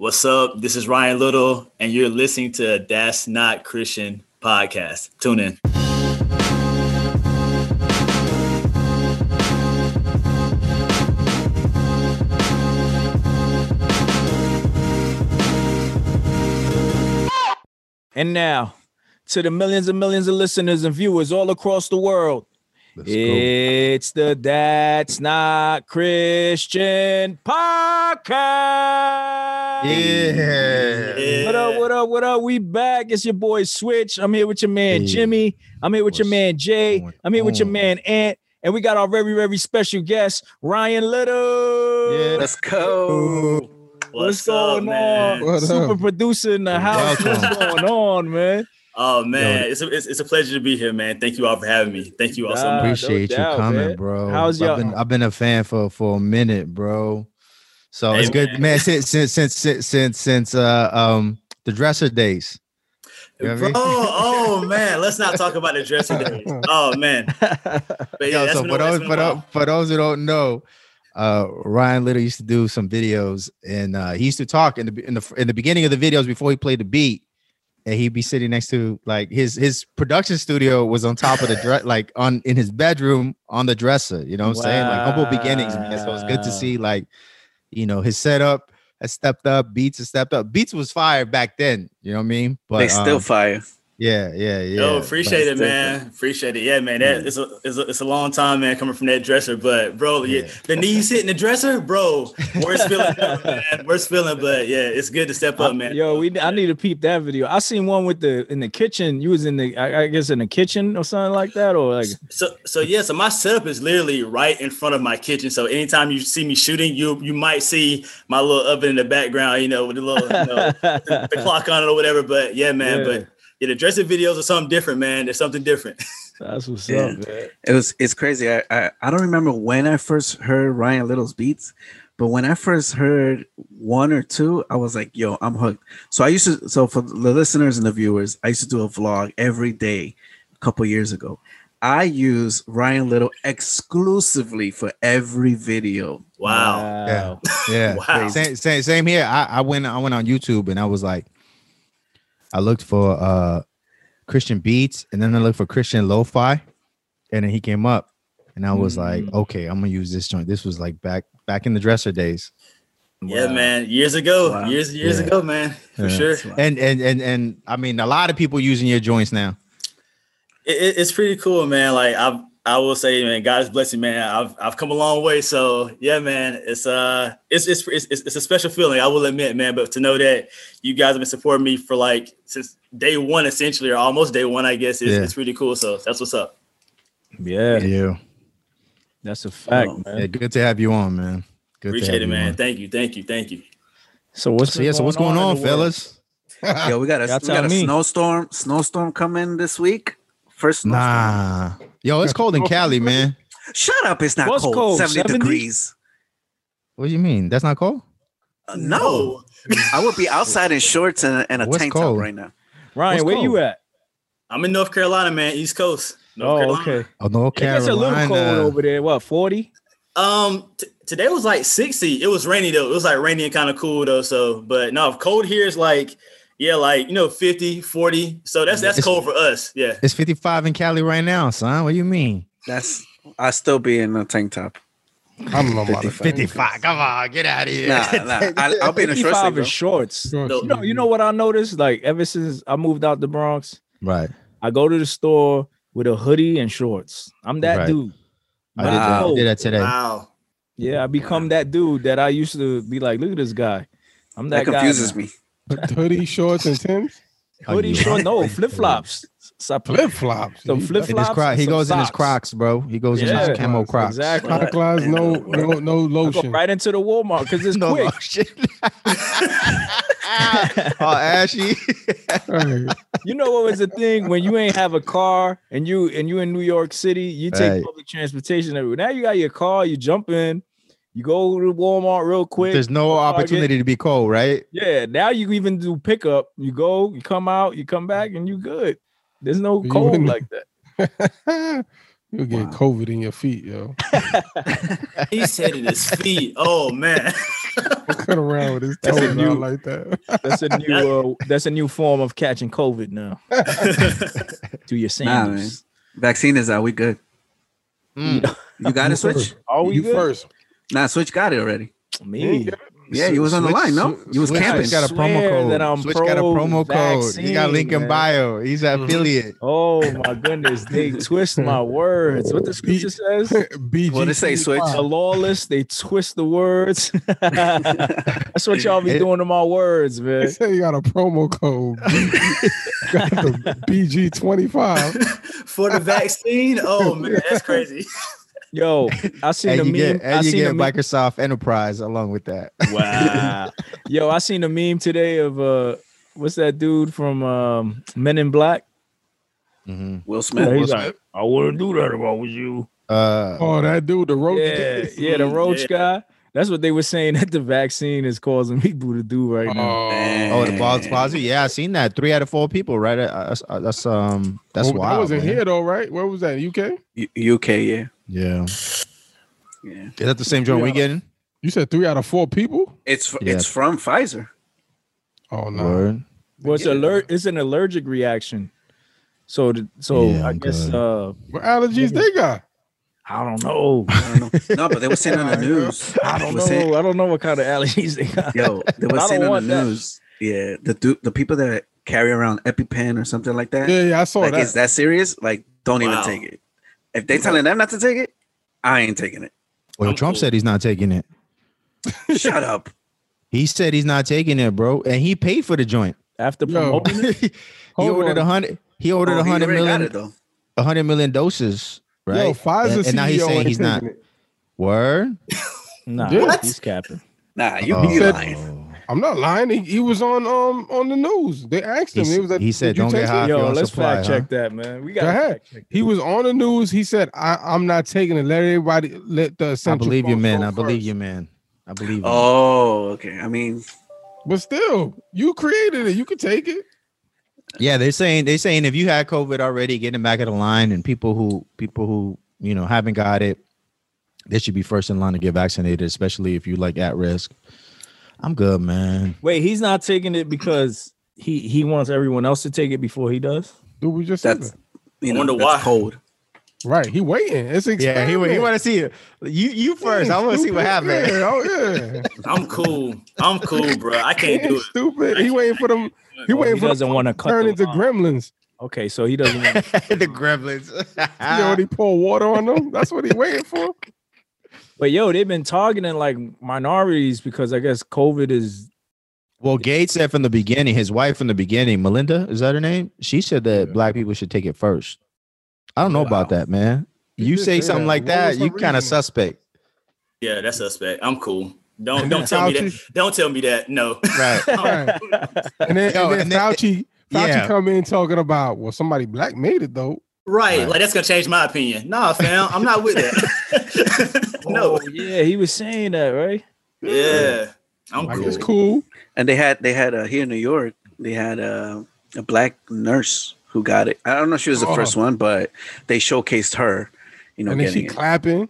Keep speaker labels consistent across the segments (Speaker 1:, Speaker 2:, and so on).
Speaker 1: What's up? This is Ryan Little, and you're listening to That's Not Christian podcast. Tune in.
Speaker 2: And now, to the millions and millions of listeners and viewers all across the world,
Speaker 3: Let's go.
Speaker 2: it's the That's Not Christian podcast.
Speaker 3: Yeah.
Speaker 2: What up, what up, what up? We back. It's your boy Switch. I'm here with your man
Speaker 3: Hey.
Speaker 2: Jimmy. I'm here with your man Jay. I'm here with your man Ant. And we got our very, very special guest, Ryan Little.
Speaker 3: Yeah.
Speaker 4: Let's go.
Speaker 1: What's,
Speaker 2: going
Speaker 1: up, man?
Speaker 2: on?
Speaker 3: What
Speaker 2: Super
Speaker 3: up?
Speaker 2: producer in the house. What's going on, man?
Speaker 1: Oh man,
Speaker 3: Yo.
Speaker 1: it's a, it's, it's a pleasure to be here, man. Thank you all for having me. Thank you all so
Speaker 2: Nah,
Speaker 1: much.
Speaker 2: no
Speaker 3: Appreciate you
Speaker 2: doubt,
Speaker 3: coming,
Speaker 2: man.
Speaker 3: bro.
Speaker 2: How's
Speaker 3: I've
Speaker 2: y'all-
Speaker 3: been I've been a fan for for a minute, bro. So
Speaker 1: Hey,
Speaker 3: it's good,
Speaker 1: man.
Speaker 3: man. Since since since since since, since uh um the dresser days. You know what I mean?
Speaker 1: Bro, oh man, let's not talk about the dresser days. Oh man, but yeah,
Speaker 3: Yo,
Speaker 1: that's
Speaker 3: so
Speaker 1: been,
Speaker 3: for those for those, for those who don't know, uh Ryan Little used to do some videos and uh he used to talk in the in the in the beginning of the videos before he played the beat. And he'd be sitting next to like his his production studio was on top of the dress, like on in his bedroom on the dresser. You know what I'm saying? Like humble beginnings, man. So it's good to see like, you know, his setup has stepped up, beats has stepped up. Beats was fire back then, you know what I mean? But
Speaker 4: they still
Speaker 3: um,
Speaker 4: fire.
Speaker 3: Yeah, yeah, yeah.
Speaker 1: Yo, appreciate it,
Speaker 4: But-
Speaker 1: man. Appreciate it. Yeah, man. That mm. it's a, it's a it's a long time, man, coming from that dresser. But bro, yeah,
Speaker 3: Yeah.
Speaker 1: the knees hitting the dresser, bro. Worst feeling, ever, man. Worst feeling, but yeah, it's good to step up, man.
Speaker 2: Yo, we I need to peep that video. I seen one with the in the kitchen. You was in the I, I guess in the kitchen or something like that, or like
Speaker 1: So so yeah, so my setup is literally right in front of my kitchen. So anytime you see me shooting, you you might see my little oven in the background, you know, with the little you know, the, the clock on it or whatever. But yeah, man.
Speaker 2: Yeah.
Speaker 1: But yeah, the dressing videos are something different, man. There's something different.
Speaker 2: that's what's
Speaker 4: Yeah.
Speaker 2: up, man.
Speaker 4: It was it's crazy. I, I I don't remember when I first heard Ryan Little's beats, but when I first heard one or two, I was like, "Yo, I'm hooked." So I used to. So for the listeners and the viewers, I used to do a vlog every day a couple years ago. I use Ryan Little exclusively for every video.
Speaker 1: Wow.
Speaker 3: Yeah. Yeah.
Speaker 1: Wow.
Speaker 3: Same, same, same here. I, I went I went on YouTube and I was like, I looked for uh Christian beats and then I looked for Christian lo-fi, and then he came up, and I was like,
Speaker 2: Mm.
Speaker 3: okay, I'm gonna use this joint. This was like back back in the dresser days.
Speaker 1: Yeah,
Speaker 2: Wow.
Speaker 1: man. Years ago,
Speaker 4: Wow.
Speaker 1: years years
Speaker 3: Yeah.
Speaker 1: ago, man, for
Speaker 3: Yeah.
Speaker 1: sure.
Speaker 3: And and and and I mean, a lot of people using your joints now.
Speaker 1: It, it- it's pretty cool, man. Like I've I will say, man, God is blessing, man. I've I've come a long way. So yeah, man, it's uh it's it's it's, it's, it's a special feeling, I will admit, man. But to know that you guys have been supporting me for like since day one, essentially, or almost day one, I guess, is
Speaker 3: Yeah.
Speaker 1: it's pretty cool. So that's what's up.
Speaker 2: Yeah,
Speaker 3: Yeah.
Speaker 2: that's a fact,
Speaker 4: Oh,
Speaker 2: man.
Speaker 3: yeah. Good to have you on, man. Good to
Speaker 1: Appreciate
Speaker 3: have
Speaker 1: it, man.
Speaker 3: on.
Speaker 1: Thank you, thank you, thank you.
Speaker 2: So what's
Speaker 3: So yeah, so what's going
Speaker 2: in
Speaker 3: on, fellas?
Speaker 4: Yo, we got a, we got a
Speaker 2: me.
Speaker 4: snowstorm snowstorm coming this week. First snowstorm.
Speaker 3: Nah. Yo, it's cold in Cali, man.
Speaker 4: Shut up! It's not
Speaker 2: What's
Speaker 4: cold.
Speaker 2: cold?
Speaker 4: 70,
Speaker 2: 70?
Speaker 4: degrees.
Speaker 3: What do you mean? That's not cold?
Speaker 4: Uh, no, I would be outside in shorts and, and a
Speaker 3: What's
Speaker 4: tank
Speaker 3: cold?
Speaker 4: top right now.
Speaker 2: Ryan,
Speaker 3: What's
Speaker 2: where you at?
Speaker 1: I'm in North Carolina, man, East Coast. North
Speaker 2: Oh,
Speaker 1: Carolina.
Speaker 2: okay.
Speaker 3: Oh, North
Speaker 2: It gets a little cold over there. What, 40?
Speaker 1: Um, t- today was like 60. It was rainy though. It was like rainy and kind of cool though. So, but no, if cold here is like, yeah, like you know, 50, 40. So that's that's
Speaker 3: It's-
Speaker 1: cold for us. Yeah.
Speaker 3: It's 55 in Cali right now, son. What do you mean?
Speaker 4: That's I still be in a tank top.
Speaker 5: I don't know about the
Speaker 3: 55. Come on, get out of here.
Speaker 4: Nah, nah. I, I'll be in a short
Speaker 2: 55
Speaker 4: sleeve.
Speaker 2: in shorts.
Speaker 5: Shorts,
Speaker 1: No,
Speaker 2: You know, you know what I noticed? Like ever since I moved out the Bronx,
Speaker 3: Right.
Speaker 2: I go to the store with a hoodie and shorts. I'm that
Speaker 3: Right.
Speaker 2: dude.
Speaker 3: I did, that, I
Speaker 4: Wow.
Speaker 3: did that today.
Speaker 1: Wow.
Speaker 2: Yeah, I become that dude that I used to be like, look at this guy. I'm that,
Speaker 4: That confuses
Speaker 2: guy.
Speaker 4: me.
Speaker 5: Hoodie, shorts, and Tims.
Speaker 2: Hoodie
Speaker 3: you-
Speaker 2: short, no flip flops.
Speaker 5: Flip flops.
Speaker 2: Some
Speaker 5: You
Speaker 2: flip flops.
Speaker 3: cro- he
Speaker 2: and some
Speaker 3: goes in his. Crocs, bro. He goes in his camo Crocs.
Speaker 2: Exactly.
Speaker 5: Santa Claus, no, no, no
Speaker 2: I go
Speaker 5: lotion.
Speaker 2: right into the Walmart because it's
Speaker 3: No
Speaker 2: quick.
Speaker 3: lotion. oh, ashy.
Speaker 5: Hey,
Speaker 2: You know what was the thing when you ain't have a car and you and you in New York City, you take
Speaker 3: Right.
Speaker 2: public transportation everywhere. Now you got your car, you jump in, you go to Walmart real quick.
Speaker 3: There's no
Speaker 2: Target.
Speaker 3: opportunity to be cold, right?
Speaker 2: Yeah, now you even do pickup. You go, you come out, you come back, and you good. There's no
Speaker 5: You
Speaker 2: cold
Speaker 5: in-
Speaker 2: like that.
Speaker 5: You'll get
Speaker 4: Wow.
Speaker 5: COVID in your feet, yo.
Speaker 1: He said in his feet. Oh man.
Speaker 5: Cut around with his
Speaker 2: That's a
Speaker 5: toes
Speaker 2: new-
Speaker 5: like that.
Speaker 2: That's a new uh, that's a new form of catching COVID now. Do your
Speaker 4: Nah, man.
Speaker 2: sandals.
Speaker 4: Vaccine is out. We good.
Speaker 3: Mm.
Speaker 4: You got to Switch?
Speaker 5: first.
Speaker 2: Are we
Speaker 5: you
Speaker 2: good?
Speaker 5: first.
Speaker 4: Nah, Switch got it already.
Speaker 2: Me.
Speaker 4: Yeah, you was on the
Speaker 3: Switch-
Speaker 4: line, no?
Speaker 3: Switch-
Speaker 4: You was
Speaker 3: Switch
Speaker 4: camping.
Speaker 3: got a promo
Speaker 2: Swear
Speaker 3: code.
Speaker 2: that I'm
Speaker 3: Switch got a promo code. He got link in
Speaker 2: pro-vaccine,
Speaker 3: bio. He's an
Speaker 5: Mhm.
Speaker 3: affiliate.
Speaker 2: Oh my goodness, they twist my words. What the scripture says?
Speaker 5: BG.
Speaker 4: What it say, Switch?
Speaker 2: The lawless, they twist the words. That's what y'all be
Speaker 3: It-
Speaker 2: doing to my words,
Speaker 5: They
Speaker 2: man.
Speaker 5: say you got a promo code. got the BG twenty five.
Speaker 1: For the vaccine. Oh man, that's crazy.
Speaker 2: Yo, I seen
Speaker 3: And
Speaker 2: the
Speaker 3: you
Speaker 2: meme.
Speaker 3: get
Speaker 2: I
Speaker 3: and you
Speaker 2: seen
Speaker 3: get
Speaker 2: the meme.
Speaker 3: Microsoft Enterprise along with that.
Speaker 2: Wow. Yo, I seen a meme today of uh what's that dude from um Men in Black?
Speaker 3: Mm-hmm.
Speaker 4: Will
Speaker 2: Yeah,
Speaker 4: Smith.
Speaker 2: he's like, I wouldn't do that if I was you.
Speaker 3: Uh,
Speaker 5: Oh, that dude, the road.
Speaker 2: Yeah, yeah, the roach
Speaker 1: Yeah.
Speaker 2: guy. That's what they were saying that the vaccine is causing people to do right now.
Speaker 3: oh, the Bell's
Speaker 4: Man.
Speaker 3: positive. Yeah, I seen that. Three out of four people. Right. Uh, That's, uh, that's um. That's
Speaker 5: Oh,
Speaker 3: wild.
Speaker 5: That wasn't
Speaker 3: man.
Speaker 5: here though, right? Where was that? UK?
Speaker 4: U- UK, yeah.
Speaker 3: Yeah.
Speaker 4: Yeah.
Speaker 3: Is that the same joint we getting?
Speaker 5: You said three out of four people.
Speaker 4: It's f-
Speaker 3: Yeah.
Speaker 4: it's from Pfizer.
Speaker 5: Oh no.
Speaker 3: Word.
Speaker 2: Well, it's
Speaker 4: Yeah.
Speaker 2: alert. It's an allergic reaction. So, the, so
Speaker 3: Yeah,
Speaker 2: I guess
Speaker 3: good.
Speaker 2: uh,
Speaker 5: What allergies they got?
Speaker 2: I don't know.
Speaker 4: I don't know. No, but they were saying on the news.
Speaker 2: I don't know.
Speaker 4: saying-
Speaker 2: I don't know what kind of allergies they got.
Speaker 4: Yo, they were saying on
Speaker 2: want
Speaker 4: the
Speaker 2: that.
Speaker 4: news. Yeah, the du- the people that carry around EpiPen or something like that.
Speaker 5: Yeah, yeah, I saw
Speaker 4: like,
Speaker 5: that.
Speaker 4: is that serious? Like, don't
Speaker 1: Wow.
Speaker 4: even take it. If they telling them not to take it, I ain't taking it.
Speaker 3: Well,
Speaker 1: I'm
Speaker 3: Trump
Speaker 1: cool.
Speaker 3: said he's not taking it.
Speaker 4: Shut up.
Speaker 3: He said he's not taking it, bro, and he paid for the joint.
Speaker 2: After promoting it,
Speaker 3: he ordered a hundred. He ordered
Speaker 4: Oh,
Speaker 3: a
Speaker 4: he
Speaker 3: hundred
Speaker 4: already got
Speaker 3: million,
Speaker 4: it, though.
Speaker 3: a hundred million doses, right?
Speaker 5: Yo, Pfizer
Speaker 3: and, and now he's saying he's not.
Speaker 5: taking it.
Speaker 3: Word.
Speaker 2: nah,
Speaker 5: Yeah.
Speaker 2: he's capping.
Speaker 4: Nah, you,
Speaker 3: Oh.
Speaker 4: you
Speaker 5: said-
Speaker 4: lying.
Speaker 5: I'm not lying. He, he was on um on the news. They asked him.
Speaker 3: He
Speaker 5: He, was like,
Speaker 3: he said,
Speaker 5: you
Speaker 3: "Don't get
Speaker 5: take
Speaker 3: high
Speaker 5: it?"
Speaker 3: if you're
Speaker 2: Yo, let's
Speaker 3: supply,
Speaker 2: fact
Speaker 3: huh?
Speaker 2: check that, man. We got
Speaker 5: Go ahead.
Speaker 2: check.
Speaker 5: He was on the news. He said, I, "I'm not taking it. Let everybody let the."
Speaker 3: I believe you, man.
Speaker 5: go
Speaker 3: I believe you, man. I believe you.
Speaker 4: Oh, okay. I mean,
Speaker 5: But still, you created it. You could take it.
Speaker 3: Yeah, they're saying they're saying if you had COVID already, getting back of the line, and people who people who you know haven't got it, they should be first in line to get vaccinated, especially if you like at risk. I'm good, man.
Speaker 2: Wait, he's not taking it because he he wants everyone else to take it before he does.
Speaker 5: Dude, we just said
Speaker 4: that's
Speaker 5: that.
Speaker 4: you know,
Speaker 1: wonder
Speaker 4: that's
Speaker 1: why.
Speaker 4: cold.
Speaker 5: right. He waiting. It's
Speaker 3: Yeah, he, he want to see it. You you first. I want to see what happens.
Speaker 5: Yeah, oh yeah.
Speaker 1: I'm cool. I'm cool, bro. I can't do it.
Speaker 5: Stupid. He waiting for them. He
Speaker 2: Oh,
Speaker 5: waiting
Speaker 2: he
Speaker 5: for
Speaker 2: doesn't want to
Speaker 5: to
Speaker 2: cut
Speaker 5: turn into
Speaker 2: line.
Speaker 5: gremlins.
Speaker 2: Okay, so he doesn't. Want,
Speaker 3: the gremlins.
Speaker 5: You already pour water on them. That's what he waiting for.
Speaker 2: but yo, they've been targeting like minorities because I guess COVID is.
Speaker 3: well, Gates said from the beginning, his wife from the beginning, Melinda, is that her name? She said that
Speaker 5: Yeah.
Speaker 3: black people should take it first. I don't know about that, man.
Speaker 5: He
Speaker 3: You say
Speaker 5: say
Speaker 3: something
Speaker 5: that.
Speaker 3: like that, you kind of suspect.
Speaker 1: Yeah, that's suspect. I'm cool. Don't don't
Speaker 5: then
Speaker 1: tell me that. Don't tell me that. No.
Speaker 3: Right.
Speaker 5: Right. And then,
Speaker 3: Yo,
Speaker 5: and then
Speaker 3: and then-
Speaker 5: Fauci, Fauci
Speaker 3: yeah.
Speaker 5: come in talking about well, somebody black made it though.
Speaker 1: Right.
Speaker 3: Right.
Speaker 1: Like that's gonna change my opinion. Nah, fam. I'm not with that. no.
Speaker 2: Oh, yeah, he was saying that, right?
Speaker 1: Yeah. I'm
Speaker 5: Like
Speaker 1: cool.
Speaker 5: it's cool.
Speaker 4: And they had they had uh, here in New York, they had uh, a black nurse who got it. I don't know if she was the
Speaker 5: Oh.
Speaker 4: first one, but they showcased her. You know,
Speaker 5: and then she
Speaker 4: it.
Speaker 5: clapping.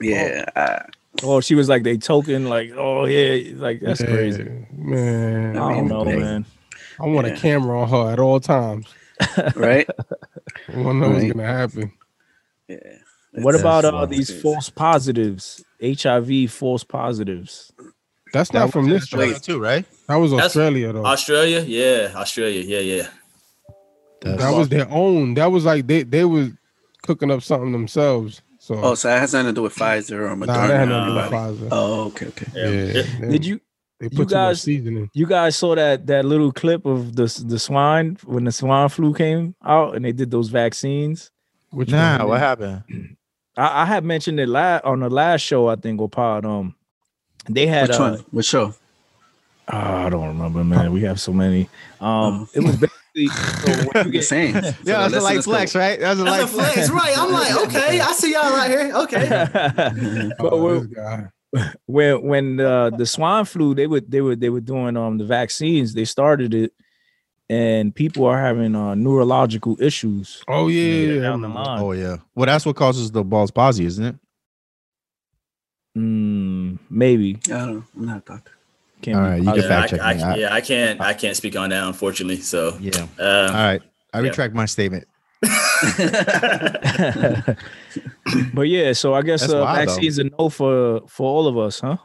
Speaker 4: Yeah, uh,
Speaker 2: Oh, she was like they token, like, oh yeah, like that's
Speaker 5: Yeah,
Speaker 2: crazy.
Speaker 5: man.
Speaker 2: I
Speaker 4: I
Speaker 2: don't know,
Speaker 4: they-
Speaker 2: man.
Speaker 5: I want
Speaker 4: Yeah.
Speaker 5: a camera on her at all times.
Speaker 4: right.
Speaker 5: I want to know what's gonna happen.
Speaker 4: Yeah.
Speaker 2: What about
Speaker 3: all
Speaker 2: uh,
Speaker 3: wild.
Speaker 2: these false positives? HIV false positives.
Speaker 5: That's not from this
Speaker 3: Wait,
Speaker 5: joint.
Speaker 3: too, right?
Speaker 5: That was
Speaker 1: That's-
Speaker 5: Australia though.
Speaker 1: Australia? Yeah, Australia. Yeah, yeah.
Speaker 5: that was their own. That was like they they was cooking up something themselves. So
Speaker 4: Oh, so that has nothing to do with Pfizer or Moderna.
Speaker 5: nah, that had nothing to do with. Pfizer.
Speaker 4: Oh, okay, okay.
Speaker 5: yeah,
Speaker 1: Yeah.
Speaker 5: they-
Speaker 2: Did you
Speaker 5: They
Speaker 2: you
Speaker 5: put too much
Speaker 2: guys-
Speaker 5: seasoning.
Speaker 2: you guys saw that that little clip of the the swine when the swine flu came out and they did those vaccines?
Speaker 5: Which
Speaker 3: Nah,
Speaker 5: one?
Speaker 3: what happened?
Speaker 2: I, I had mentioned it la- on the last show, I think, or pod. Um, they had
Speaker 4: Which
Speaker 2: uh,
Speaker 4: one? Which show?
Speaker 2: oh, I don't remember, man. We have so many. Um, it was basically so you
Speaker 4: The
Speaker 2: get,
Speaker 4: same.
Speaker 3: Yeah, that's a light flex, right? That's a light
Speaker 1: That's a flex, right? I'm like, okay, I see y'all right here. Okay.
Speaker 2: but
Speaker 5: Oh,
Speaker 2: when,
Speaker 5: this guy.
Speaker 2: when when uh, the swine flu, they were they were they were doing um the vaccines. They started it, and people are having uh, neurological issues
Speaker 5: Oh yeah, yeah, yeah.
Speaker 2: down the line.
Speaker 3: Oh yeah. Well, that's what causes the Bell's palsy, isn't it?
Speaker 2: Mm, maybe.
Speaker 4: I don't know. I'm not a doctor.
Speaker 2: Can't
Speaker 3: All
Speaker 2: be
Speaker 3: right, you can.
Speaker 1: Yeah, I,
Speaker 3: fact check
Speaker 1: I.
Speaker 3: I-
Speaker 1: yeah, I can't. I can't speak on that, unfortunately. So,
Speaker 3: Yeah. All
Speaker 1: uh,
Speaker 3: right. I
Speaker 1: Yeah.
Speaker 3: retract my statement.
Speaker 2: but yeah, so I guess
Speaker 3: That's
Speaker 2: uh,
Speaker 3: wild, though.
Speaker 2: vaccines a no for for all of us, huh?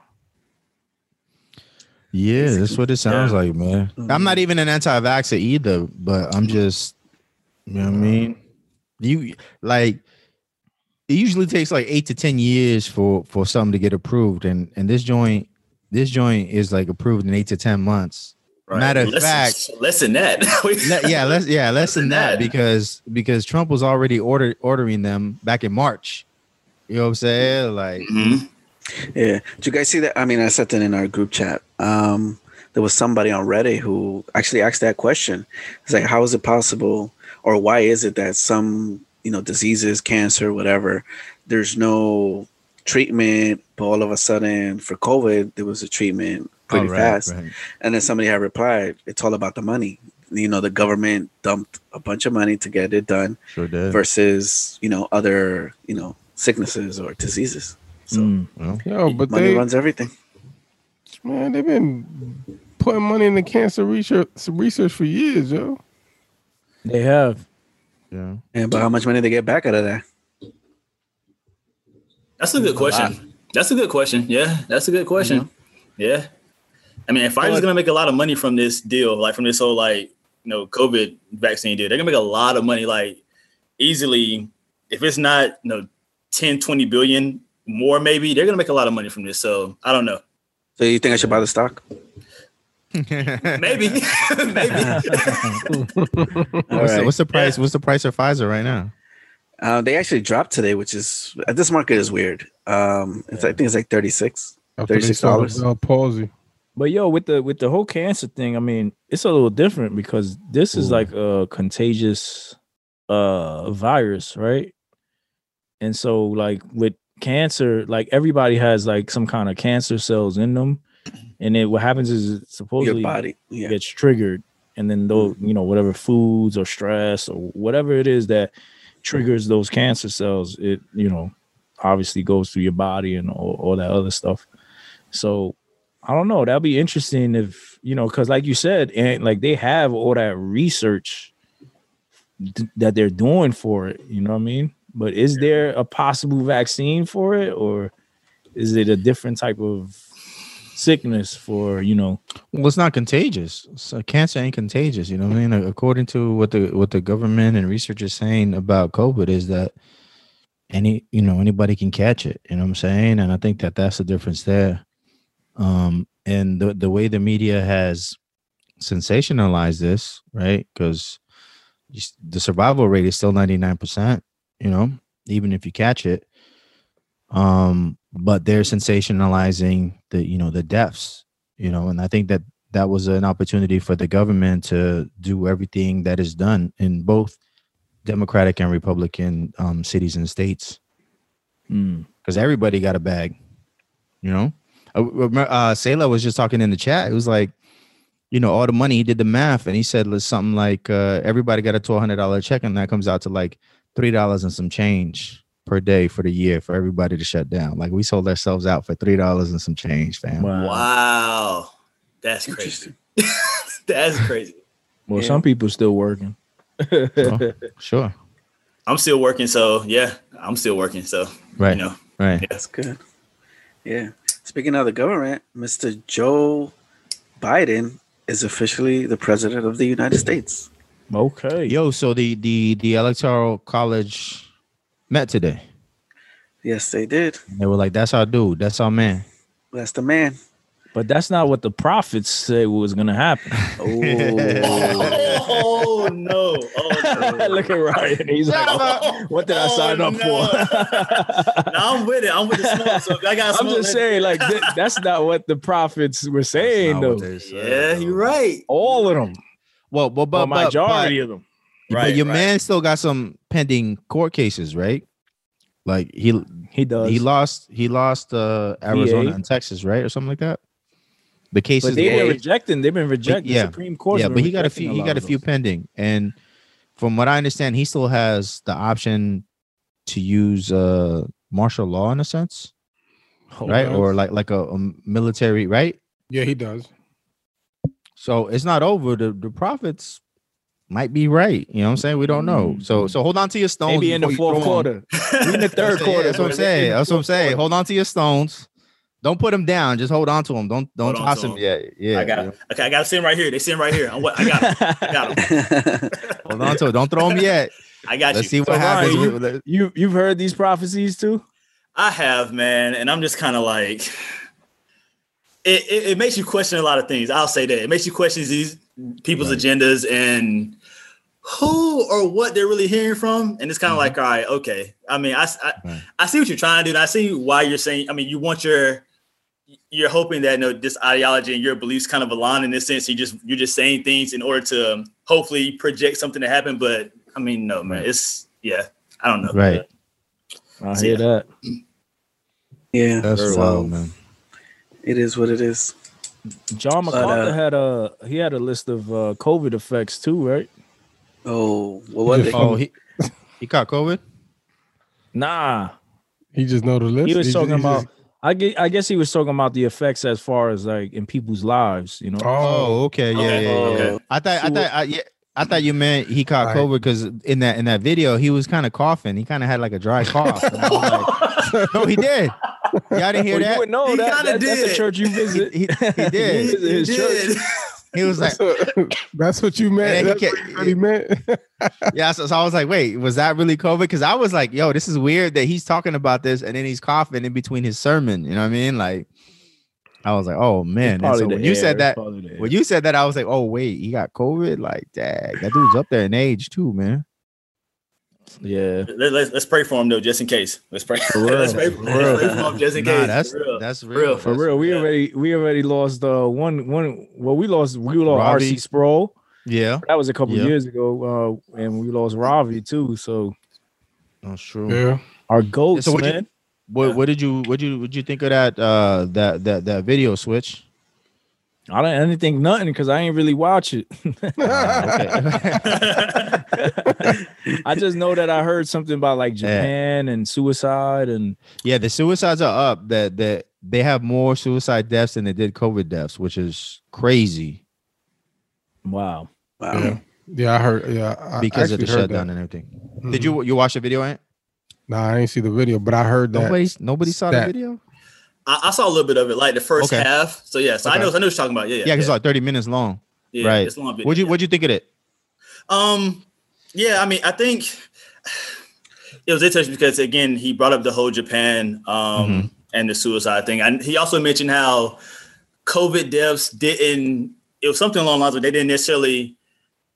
Speaker 3: Yeah, that's what it sounds
Speaker 1: Yeah.
Speaker 3: like, man. I'm not even an anti-vaxxer either, but I'm just, you know what I mean? You like it usually takes like eight to ten years for for something to get approved, and and this joint, this joint is like approved in eight to ten months.
Speaker 1: right.
Speaker 3: Matter of
Speaker 1: less,
Speaker 3: fact-
Speaker 1: less than that.
Speaker 3: Le- yeah, less yeah, less than that
Speaker 1: that.
Speaker 3: because because Trump was already order ordering them back in March. You know what I'm saying? Like,
Speaker 1: Mhm.
Speaker 4: Yeah. Did you guys see that? I mean, I said that in our group chat. Um, there was somebody on Reddit who actually asked that question. It's like, how is it possible, or why is it that some, you know, diseases, cancer, whatever, there's no treatment, but all of a sudden for COVID, there was a treatment pretty
Speaker 3: oh, right,
Speaker 4: fast.
Speaker 3: right.
Speaker 4: And then somebody had replied, it's all about the money. You know, the government dumped a bunch of money to get it done
Speaker 3: Sure did.
Speaker 4: versus, you know, other, you know, sicknesses or diseases. So
Speaker 2: Mm.
Speaker 3: Well,
Speaker 5: Yo, but
Speaker 4: money
Speaker 5: they
Speaker 4: runs everything.
Speaker 5: man, they've been putting money into cancer research research for years, yo.
Speaker 2: They have.
Speaker 3: yeah.
Speaker 4: Yeah, but how much money they get back out of that?
Speaker 1: That's a good question. That's a good question. Yeah, that's a good question. Yeah. I mean, if Pfizer's gonna make a lot of money from this deal, like from this whole like you know COVID vaccine deal, they're gonna make a lot of money, like easily. If it's not you know 10, 20 billion more, maybe they're gonna make a lot of money from this. So I don't know.
Speaker 4: So you think I should buy the stock?
Speaker 1: Maybe, maybe.
Speaker 4: All
Speaker 3: What's, the,
Speaker 4: right.
Speaker 3: what's the price? What's the price of Pfizer right now?
Speaker 4: Uh, they actually dropped today, which is uh, this market is weird. Um, it's, I think it's like thirty six.
Speaker 5: After they saw the
Speaker 4: $36.
Speaker 5: Bell palsy.
Speaker 2: But yo, with the with the whole cancer thing, I mean, it's a little different because this is like a contagious uh virus, right? And so like with cancer, like everybody has like some kind of cancer cells in them. And it what happens is it
Speaker 4: Your
Speaker 2: supposedly
Speaker 4: body, yeah.
Speaker 2: gets triggered. And then though you know, whatever foods or stress or whatever it is that triggers those cancer cells, it, you know, obviously goes through your body and all, all that other stuff. So I don't know. That'll be interesting if you know, because like you said, and like they have all that research d- that they're doing for it. You know what I mean? But is there a possible vaccine for it, or is it a different type of sickness for you know?
Speaker 3: Well, it's not contagious. So cancer ain't contagious. You know what I mean? According to what the what the government and research is saying about COVID is that any you know anybody can catch it. You know what I'm saying? And I think that that's the difference there. Um, and the the way the media has sensationalized this, right? Because the survival rate is still 99 percent. You know, even if you catch it. Um, but they're sensationalizing the you know the deaths you know and i think that that was an opportunity for the government to do everything that is done in both democratic and republican um, cities and states.
Speaker 2: Mm.
Speaker 3: because everybody got a bag you know? Uh, uh Sailor was just talking in the chat. It was like you know all the money he did the math and he said something like uh everybody got a $1200 check and that comes out to like three dollars and some change per day for the year for everybody to shut down like we sold ourselves out for three dollars and some change fam
Speaker 2: Wow.
Speaker 1: wow, that's crazy. that's crazy.
Speaker 2: Well,
Speaker 4: Yeah.
Speaker 2: some people still working.
Speaker 3: Oh, sure
Speaker 1: I'm still working, so yeah, I'm still working. So
Speaker 3: right
Speaker 1: you know,
Speaker 3: right
Speaker 4: That's good. Yeah. Speaking of the government, Mr. Joe Biden is officially the president of the United States.
Speaker 2: Okay.
Speaker 3: Yo, so the the the electoral college met today.
Speaker 4: Yes, they did.
Speaker 3: They were like, "That's our dude. That's our man."
Speaker 4: That's the man.
Speaker 2: But that's not what the prophets say was gonna happen.
Speaker 1: Oh. oh no, oh no.
Speaker 2: Look at Ryan. He's like, "Oh, what did I
Speaker 1: Oh,
Speaker 2: sign up
Speaker 1: no.
Speaker 2: for?
Speaker 1: Nah, I'm with it. I'm with the smoke. So I got
Speaker 2: I'm just saying, like, th- that's not what the prophets were saying, though.
Speaker 1: Yeah, you're right.
Speaker 2: All of them,
Speaker 3: Well, but
Speaker 2: but
Speaker 3: but, but,
Speaker 2: majority
Speaker 3: but,
Speaker 2: of them.
Speaker 3: But your
Speaker 1: right.
Speaker 3: man still got some pending court cases, right? Like he
Speaker 2: He does.
Speaker 3: he lost he lost uh Arizona
Speaker 2: VA.
Speaker 3: and Texas, right, or something like that. The cases.
Speaker 2: But they've
Speaker 3: were-
Speaker 2: been rejecting. They've been rejecting.
Speaker 3: yeah.
Speaker 2: The Supreme Court.
Speaker 3: yeah, but he got a few. He got a few
Speaker 2: those.
Speaker 3: pending, and from what I understand, he still has the option to use uh martial law in a sense,
Speaker 2: Oh,
Speaker 3: right?
Speaker 5: does?
Speaker 3: Or like like a, a military, right?
Speaker 5: Yeah, he does.
Speaker 3: So it's not over. The the prophets might be right. You know what I'm saying? We don't know. Mm-hmm. So so hold on to your stones.
Speaker 2: Maybe in the fourth quarter. In the third quarter.
Speaker 3: That's what I'm saying. That's what I'm saying. Hold on to your stones. Don't put them down. Just hold on to them. Don't don't
Speaker 1: Hold
Speaker 3: toss
Speaker 1: to
Speaker 3: them
Speaker 1: 'em.
Speaker 3: yet. Yeah.
Speaker 1: I got
Speaker 3: yeah.
Speaker 1: it. Okay, I got to see him right here. They see him right here. I'm what I got. 'em. I got them.
Speaker 3: Hold on to it. Don't throw them yet.
Speaker 1: I got
Speaker 3: Let's
Speaker 1: you.
Speaker 3: see what
Speaker 2: So,
Speaker 3: happens.
Speaker 2: Ryan,
Speaker 3: with-
Speaker 2: You you've heard these prophecies too?
Speaker 1: I have, man, and I'm just kind of like, it, it. It makes you question a lot of things. I'll say that it makes you question these people's
Speaker 3: Right.
Speaker 1: agendas and who or what they're really hearing from. And it's kind of like, all right, okay. I mean, I, I,
Speaker 3: Right.
Speaker 1: I see what you're trying to do. And I see why you're saying. I mean, you want your you're hoping that you know, this ideology and your beliefs kind of align in this sense. You just you're just saying things in order to um, hopefully project something to happen. But I mean, no, man, it's yeah. I don't know.
Speaker 3: Right.
Speaker 2: I
Speaker 1: So,
Speaker 2: hear
Speaker 1: yeah.
Speaker 2: that.
Speaker 4: yeah,
Speaker 3: That's
Speaker 4: so
Speaker 3: wild, man.
Speaker 4: it is what it is.
Speaker 2: John
Speaker 4: But,
Speaker 2: MacArthur
Speaker 4: uh,
Speaker 2: had a he had a list of uh, COVID effects too, right?
Speaker 4: Oh, what was it?
Speaker 3: Oh, he he caught COVID.
Speaker 2: Nah,
Speaker 5: He just know the list.
Speaker 2: he was
Speaker 5: ju-
Speaker 2: talking
Speaker 5: he
Speaker 2: about.
Speaker 5: just-
Speaker 2: I guess, I guess he was talking about the effects as far as like in people's lives, you know.
Speaker 5: oh,
Speaker 3: Oh, okay, yeah,
Speaker 1: Okay,
Speaker 3: yeah, yeah.
Speaker 1: okay. Oh.
Speaker 3: I thought, I thought, I, yeah, I thought you meant he caught
Speaker 5: Right.
Speaker 3: COVID because in that in that video he was kind of coughing. He kind of had like a dry cough. And like, no, he did. Y'all didn't hear
Speaker 2: Well, you
Speaker 3: that?
Speaker 2: would know
Speaker 1: He
Speaker 2: that,
Speaker 1: kinda
Speaker 2: that- that's a
Speaker 1: did.
Speaker 2: church you visit.
Speaker 3: He- he- he did.
Speaker 2: You visit his
Speaker 1: He
Speaker 2: church.
Speaker 1: did.
Speaker 3: He was like,
Speaker 5: that's, what, you meant. That's
Speaker 3: he
Speaker 5: what
Speaker 3: ca-
Speaker 5: you really meant.
Speaker 3: yeah. So, so I was like, wait, was that really COVID? Because I was like, yo, this is weird that he's talking about this and then he's coughing in between his sermon. You know what I mean? Like, I was like, oh man. And so
Speaker 2: the
Speaker 3: when you said that,
Speaker 2: probably the air.
Speaker 3: when you said that, I was like, oh wait, he got COVID. Like, dang, that dude's up there in age too, man.
Speaker 2: Yeah,
Speaker 1: Let, us let's pray for him though, just in case. Let's pray.
Speaker 2: real,
Speaker 1: let's pray,
Speaker 2: for
Speaker 1: let's pray
Speaker 2: real.
Speaker 1: for him just in
Speaker 3: Nah,
Speaker 1: case.
Speaker 3: that's
Speaker 1: For real.
Speaker 3: that's
Speaker 1: real.
Speaker 3: real.
Speaker 2: for
Speaker 3: That's-
Speaker 2: real. We
Speaker 1: yeah.
Speaker 2: already we already lost uh one one. Well, we lost we lost
Speaker 3: Robbie.
Speaker 2: RC Sproul.
Speaker 3: Yeah,
Speaker 2: That was a couple
Speaker 3: Yeah.
Speaker 2: years ago, uh, and we lost Ravi too. So
Speaker 3: that's true.
Speaker 5: yeah.
Speaker 2: our goats,
Speaker 3: So what'd you-
Speaker 2: man.
Speaker 3: What what did you what you what you think of that uh that that that video switch?
Speaker 2: I don't, I didn't think nothing because I ain't really watch it. I just know that I heard something about like
Speaker 3: Yeah.
Speaker 2: Japan and suicide and
Speaker 3: yeah, the suicides are up. That that they have more suicide deaths than they did COVID deaths, which is crazy
Speaker 2: wow.
Speaker 4: Wow.
Speaker 5: Yeah. Yeah, I heard. Yeah, I
Speaker 3: because of the shutdown
Speaker 5: that.
Speaker 3: and everything.
Speaker 5: Mhm.
Speaker 3: Did you you watch the video? Ant?
Speaker 5: Nah, I didn't see the video, but I heard that.
Speaker 3: Nobody nobody saw the video.
Speaker 1: I, I saw a little bit of it, like the first
Speaker 3: Okay.
Speaker 1: half. So yeah, so I
Speaker 3: Okay.
Speaker 1: know I know what you're talking about. Yeah, yeah,
Speaker 3: Yeah, because
Speaker 1: yeah.
Speaker 3: it's like thirty minutes long.
Speaker 1: Yeah,
Speaker 3: right.
Speaker 1: It's long video,
Speaker 3: What'd you
Speaker 1: yeah.
Speaker 3: what'd you think of it?
Speaker 1: Um, yeah, I mean, I think it was interesting because again, he brought up the whole Japan um
Speaker 3: Mhm.
Speaker 1: and the suicide thing, and he also mentioned how COVID deaths didn't. It was something along the lines where they didn't necessarily,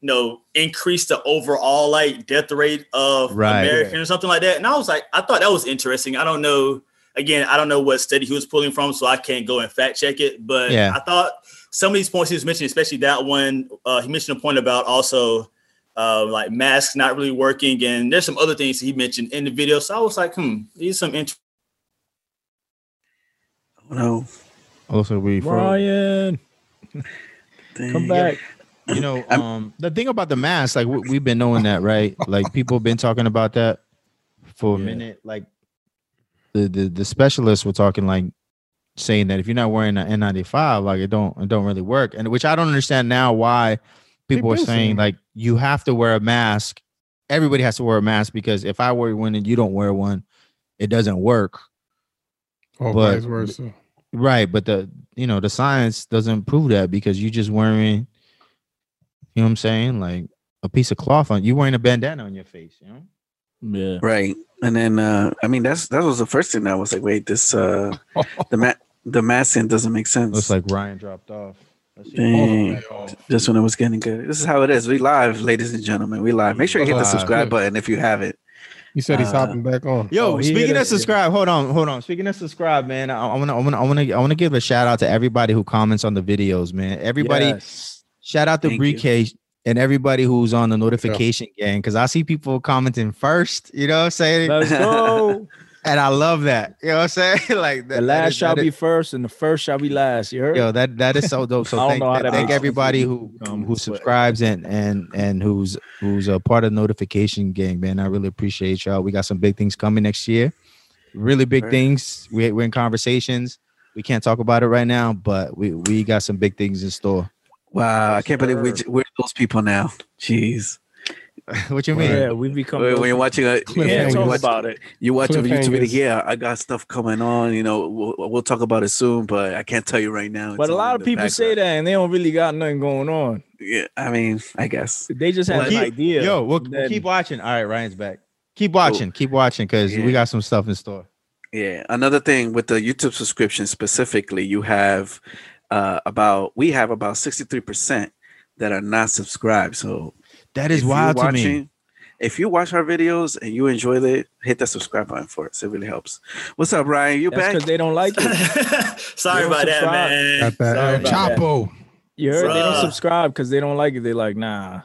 Speaker 1: you know, increase the overall like death rate of
Speaker 3: Right.
Speaker 1: Americans or something like that. And I was like, I thought that was interesting. I don't know. Again, I don't know what study he was pulling from, so I can't go and fact check it. But
Speaker 3: Yeah.
Speaker 1: I thought some of these points he was mentioning, especially that one, uh, he mentioned a point about also uh, like masks not really working, and there's some other things he mentioned in the video. So I was like, hmm, these some interesting.
Speaker 4: Oh, no.
Speaker 3: Also, we
Speaker 2: Ryan,
Speaker 4: Dang.
Speaker 2: come back.
Speaker 3: you know um the thing about the mask like we, we've been knowing that right like people have been talking about that for a
Speaker 2: Yeah.
Speaker 3: minute like the, the the specialists were talking like saying that if you're not wearing an n95 like it don't it don't really work and which i don't understand now why people are saying like you have to wear a mask everybody has to wear a mask because if i wear one and you don't wear one it doesn't work
Speaker 5: Or
Speaker 3: But-
Speaker 5: vice versa.
Speaker 3: Right, but the you know the science doesn't prove that because you're just wearing, you know what I'm saying, like a piece of cloth on. You wearing a bandana on your face, you know.
Speaker 2: Yeah.
Speaker 4: Right. And then uh I mean that's that was the first thing that I was like, wait, this uh the mat the masking doesn't make sense.
Speaker 3: Looks like Ryan dropped off. Let's see.
Speaker 4: Dang. just when it was getting good. This is how it is. We live, ladies and gentlemen. We live. Make sure you hit the subscribe button if you haven't.
Speaker 5: He said he's
Speaker 4: Uh,
Speaker 5: hopping back on.
Speaker 3: Yo,
Speaker 2: Oh,
Speaker 3: speaking
Speaker 2: hit
Speaker 3: of
Speaker 2: us, yeah.
Speaker 3: subscribe, hold on, hold on. Speaking of subscribe, man, I, I wanna, I wanna, I wanna, I wanna give a shout out to everybody who comments on the videos, man. Everybody,
Speaker 2: Yes.
Speaker 3: shout out to
Speaker 4: Thank you.
Speaker 3: Briquet and everybody who's on the notification gang because I see people commenting first. You know, what I'm saying
Speaker 2: Let's go.
Speaker 3: and I love that. You know what I'm saying? like
Speaker 2: The last
Speaker 3: that is-
Speaker 2: shall
Speaker 3: that
Speaker 2: be
Speaker 3: is-
Speaker 2: first, and the first shall be last. You heard?
Speaker 3: Yo, that that is so dope. So
Speaker 2: I
Speaker 3: thank,
Speaker 2: that
Speaker 3: thank everybody who
Speaker 2: Um,
Speaker 3: who subscribes and and and who's who's a part of the notification gang, man. I really appreciate y'all. We got some big things coming next year. Really big
Speaker 4: Right.
Speaker 3: things. We, we're in conversations. We can't talk about it right now, but we we got some big things in store.
Speaker 4: Wow, I can't believe we, we're those people now. Jeez.
Speaker 3: what you mean?
Speaker 2: yeah, we become.
Speaker 4: When, when you're watching a,
Speaker 2: we can't talk
Speaker 4: watch,
Speaker 2: about it.
Speaker 4: you watch a YouTube video, yeah, I got stuff coming on. You know, we'll, we'll talk about it soon, but I can't tell you right now.
Speaker 2: But a lot of
Speaker 4: the
Speaker 2: people say that, and they don't really got nothing going on.
Speaker 4: Yeah, I mean, I guess.
Speaker 2: They just have
Speaker 4: Well,
Speaker 2: an idea.
Speaker 3: Yo, we'll,
Speaker 2: and
Speaker 3: we'll keep watching. All right, Ryan's back. Keep watching. Keep watching because
Speaker 4: Yeah.
Speaker 3: we got some stuff in store.
Speaker 4: Yeah. Another thing with the YouTube subscription specifically, you have uh, about we have about 63% that are not subscribed. So
Speaker 3: That is
Speaker 4: if you're
Speaker 3: wild to me.
Speaker 4: If you watch our videos and you enjoy it, hit that subscribe button for us. It really helps. What's up, Ryan? You
Speaker 2: That's
Speaker 4: back?
Speaker 2: because they don't like it.
Speaker 1: Sorry
Speaker 2: They don't
Speaker 1: about that, man.
Speaker 5: Got that
Speaker 1: Sorry
Speaker 5: El
Speaker 1: about that.
Speaker 5: Chapo.
Speaker 2: You heard? They don't subscribe because they don't like it. They like, nah.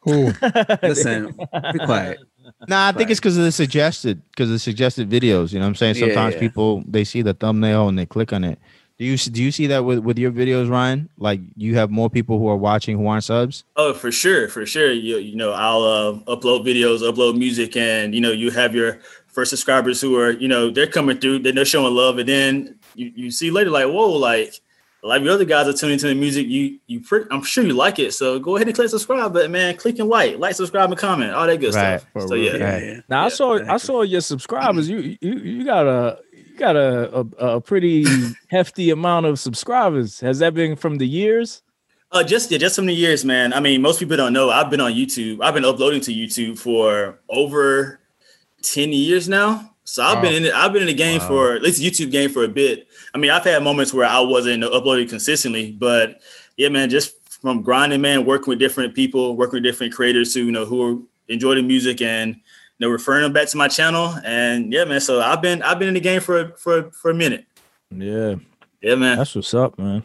Speaker 5: Who?
Speaker 4: Listen, be quiet.
Speaker 3: Nah, I think it's because of the suggested because the suggested videos. You know what I'm saying?
Speaker 4: Yeah,
Speaker 3: Sometimes
Speaker 4: yeah.
Speaker 3: people they see the thumbnail and they click on it. Do you do you see that with with your videos, Ryan? Like you have more people who are watching who aren't subs.
Speaker 1: Oh, for sure, for sure. You you know, I'll uh, upload videos, upload music, and you know, you have your first subscribers who are, you know, they're coming through, then they're showing love, and then you, you see later, like, whoa, like a lot of the other guys are tuning to the music. You you, pre- I'm sure you like it, so go ahead and click subscribe button, man. Click and like, like, subscribe, and comment, all that good
Speaker 3: Right,
Speaker 1: stuff. So
Speaker 3: real.
Speaker 1: yeah,
Speaker 4: Yeah,
Speaker 3: Right.
Speaker 4: yeah.
Speaker 2: Now I
Speaker 1: Yeah,
Speaker 2: saw I saw your subscribers. You you you got a you got a, a a pretty hefty amount of subscribers. Has that been from the years?
Speaker 1: Uh, just yeah, just so many years, man. I mean, most people don't know. I've been on YouTube. I've been uploading to YouTube for over ten years now. So I've
Speaker 5: Wow.
Speaker 1: been in it. I've been in the game
Speaker 3: Wow.
Speaker 1: for at least YouTube game for a bit. I mean, I've had moments where I wasn't uploading consistently, but yeah, man, just from grinding, man, working with different people, working with different creators who you know who enjoy the music and you know referring them back to my channel. And yeah, man. So I've been I've been in the game for for for a minute.
Speaker 2: Yeah,
Speaker 1: Yeah, man.
Speaker 2: that's what's up, man.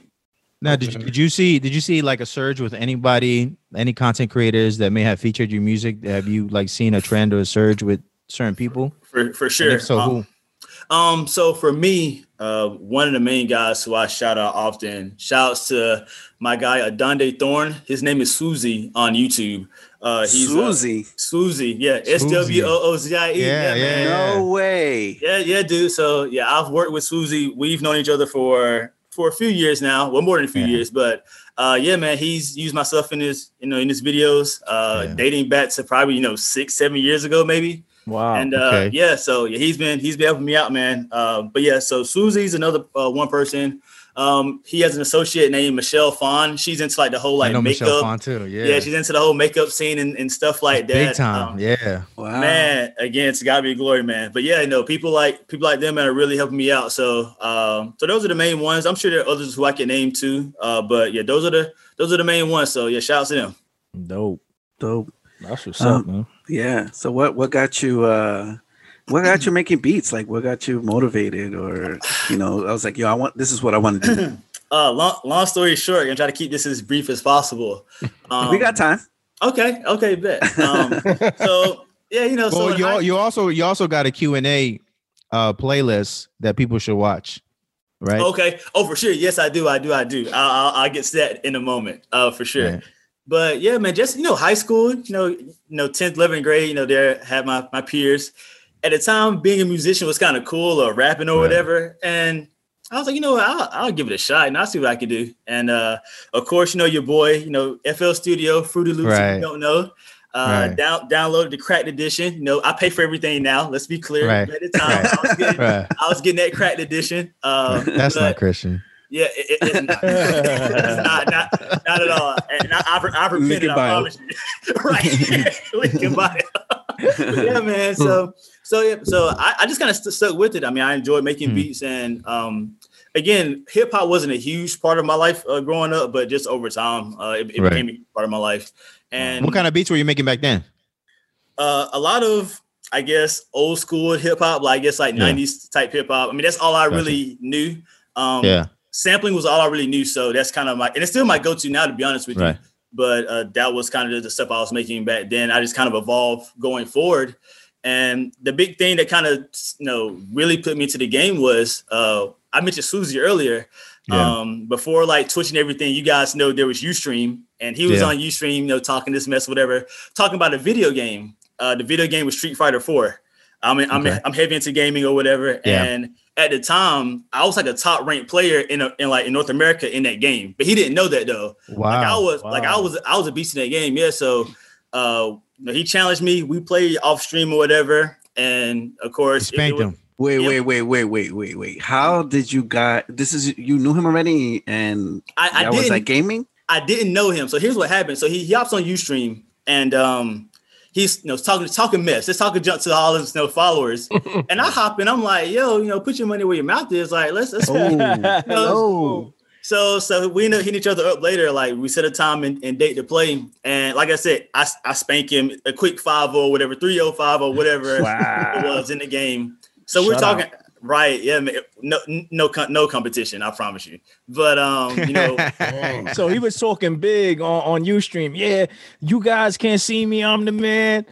Speaker 3: Now, did you, did you see did you see like a surge with anybody, any content creators that may have featured your music? Have you like seen a trend or a surge with certain people?
Speaker 1: For for
Speaker 3: And
Speaker 1: sure.
Speaker 3: if so,
Speaker 1: Um,
Speaker 3: who?
Speaker 1: Um, so for me, uh, one of the main guys who I shout out often, shouts to my guy Adande Thorne. His name is Swoozie on YouTube. Uh, he's uh,
Speaker 4: Swoozie.
Speaker 1: Swoozie, yeah, S W O O Z I E.
Speaker 3: Yeah,
Speaker 1: man.
Speaker 3: yeah.
Speaker 4: No way.
Speaker 1: Yeah, yeah, dude. So yeah, I've worked with Swoozie. We've known each other for for a few years now. Well, more than a few
Speaker 3: Yeah.
Speaker 1: years, but uh, yeah, man, he's used my stuff in his you know in his videos, uh,
Speaker 3: Yeah.
Speaker 1: dating back to probably you know six, seven years ago, maybe.
Speaker 2: Wow.
Speaker 1: And uh,
Speaker 3: okay.
Speaker 1: yeah, so yeah, he's been he's been helping me out, man. Uh, but yeah, so Swoozie's another uh, one person. Um, he has an associate named Michelle Phan. She's into like the whole
Speaker 3: I
Speaker 1: like
Speaker 3: know
Speaker 1: makeup.
Speaker 3: Michelle Phan too. Yeah,
Speaker 1: yeah. she's into the whole makeup scene and, and stuff like that.
Speaker 3: big time.
Speaker 1: Um,
Speaker 3: yeah,
Speaker 4: Wow.
Speaker 1: Man, again, it's gotta be glory, man. But yeah, you know, people like people like them man, are really helping me out. So, um, so those are the main ones. I'm sure there are others who I can name too. Uh, but yeah, those are the those are the main ones. So yeah, shout out to them.
Speaker 2: Dope.
Speaker 4: Dope.
Speaker 2: That's what's
Speaker 4: Um,
Speaker 2: up, man.
Speaker 4: Yeah. So what what got you uh what got you making beats? Like what got you motivated or you know, I was like, yo, I want this is what I want to do.
Speaker 1: Uh, long long story short, I'm gonna try to keep this as brief as possible. Um,
Speaker 4: we got time.
Speaker 1: Okay, okay, bet. Um, so yeah, you know, so
Speaker 3: well,
Speaker 1: in
Speaker 3: you
Speaker 1: high-
Speaker 3: al- you also you also got a Q and A uh, playlist that people should watch, right?
Speaker 1: okay, oh for sure, yes, I do, I do, I do. I'll, I'll, I'll get set in a moment, uh, for sure.
Speaker 3: Right.
Speaker 1: But yeah, man, just you know, high school, you know, you know, 10th, 11th grade, you know, there had my my peers. At the time, being a musician was kind of cool or rapping or
Speaker 3: Right.
Speaker 1: whatever. And I was like, you know what, I'll, I'll give it a shot and I'll see what I can do. And uh, of course, you know, your boy, you know, FL Studio, Fruity Loops, if you don't know. Uh,
Speaker 3: Right.
Speaker 1: down downloaded the cracked edition. You know, I pay for everything now. Let's be clear.
Speaker 3: Right.
Speaker 1: At the time, I, was getting,
Speaker 3: Right.
Speaker 1: I was getting that cracked edition. Um,
Speaker 3: That's
Speaker 1: but-
Speaker 3: not Christian.
Speaker 1: yeah, it, it- it's not. it's not, not, not at all. And I, I, I
Speaker 4: Link
Speaker 1: repented,
Speaker 4: in
Speaker 1: I promise you. right. Link in bio. But yeah, man. So, so yeah, so I, I just kind of st- stuck with it. I mean, I enjoyed making
Speaker 3: Hmm.
Speaker 1: beats, and um, again, hip hop wasn't a huge part of my life uh, growing up, but just over time, uh, it, it
Speaker 3: Right.
Speaker 1: became a part of my life. And
Speaker 3: What kind of beats were you making back then?
Speaker 1: uh, a lot of I guess old school hip hop, like I guess like
Speaker 3: Yeah.
Speaker 1: 90s type hip hop. I mean, that's all I
Speaker 3: Gotcha.
Speaker 1: really knew. Um
Speaker 3: yeah,
Speaker 1: sampling was all I really knew. So that's kind of my and it's still my go-to now to be honest with
Speaker 3: Right.
Speaker 1: you. But uh, that was kind of the stuff I was making back then. I just kind of evolved going forward. And the big thing that kind of you know really put me into the game was uh, I mentioned Swoozie earlier.
Speaker 3: Yeah.
Speaker 1: Um, before like Twitch and everything, you guys know there was Ustream, and he was
Speaker 3: Yeah.
Speaker 1: on Ustream, you know, talking this mess, whatever, talking about a video game. Uh, the video game was Street Fighter 4. I mean, I'm
Speaker 3: Okay.
Speaker 1: I'm heavy into gaming or whatever,
Speaker 3: Yeah.
Speaker 1: and at the time, I was like a top ranked player in, a, in like in North America in that game, but he didn't know that though.
Speaker 3: Wow.
Speaker 1: Like I was like I was I was a beast in that game. Yeah. So uh you know, he challenged me. We played off stream or whatever. And of course it- it
Speaker 3: spanked
Speaker 1: was-
Speaker 3: him.
Speaker 4: Wait,
Speaker 1: Yep.
Speaker 4: wait, wait, wait, wait, wait, wait. How did you got this? Is you knew him already, and
Speaker 1: I, I
Speaker 4: that was
Speaker 1: didn't
Speaker 4: like gaming.
Speaker 1: I didn't know him. So here's what happened. So he, he hops on Ustream and um he's you know talking talking mess. Let's talking junk to all his you know, followers. and I hop in, I'm like, yo, you know, put your money where your mouth is. Like, let's let's
Speaker 4: Oh,
Speaker 1: Oh. So so we end up hitting each other up later. Like we set a time and, and date to play. And like I said, I, I spank him a quick 5 or whatever, 305 or whatever
Speaker 2: Wow.
Speaker 1: it was in the game. So we're
Speaker 2: Shut
Speaker 1: talking right, yeah, man, no no no competition, I promise you. But um, you know,
Speaker 2: so he was talking big on, on Ustream. Yeah, you guys can't see me. I'm the man.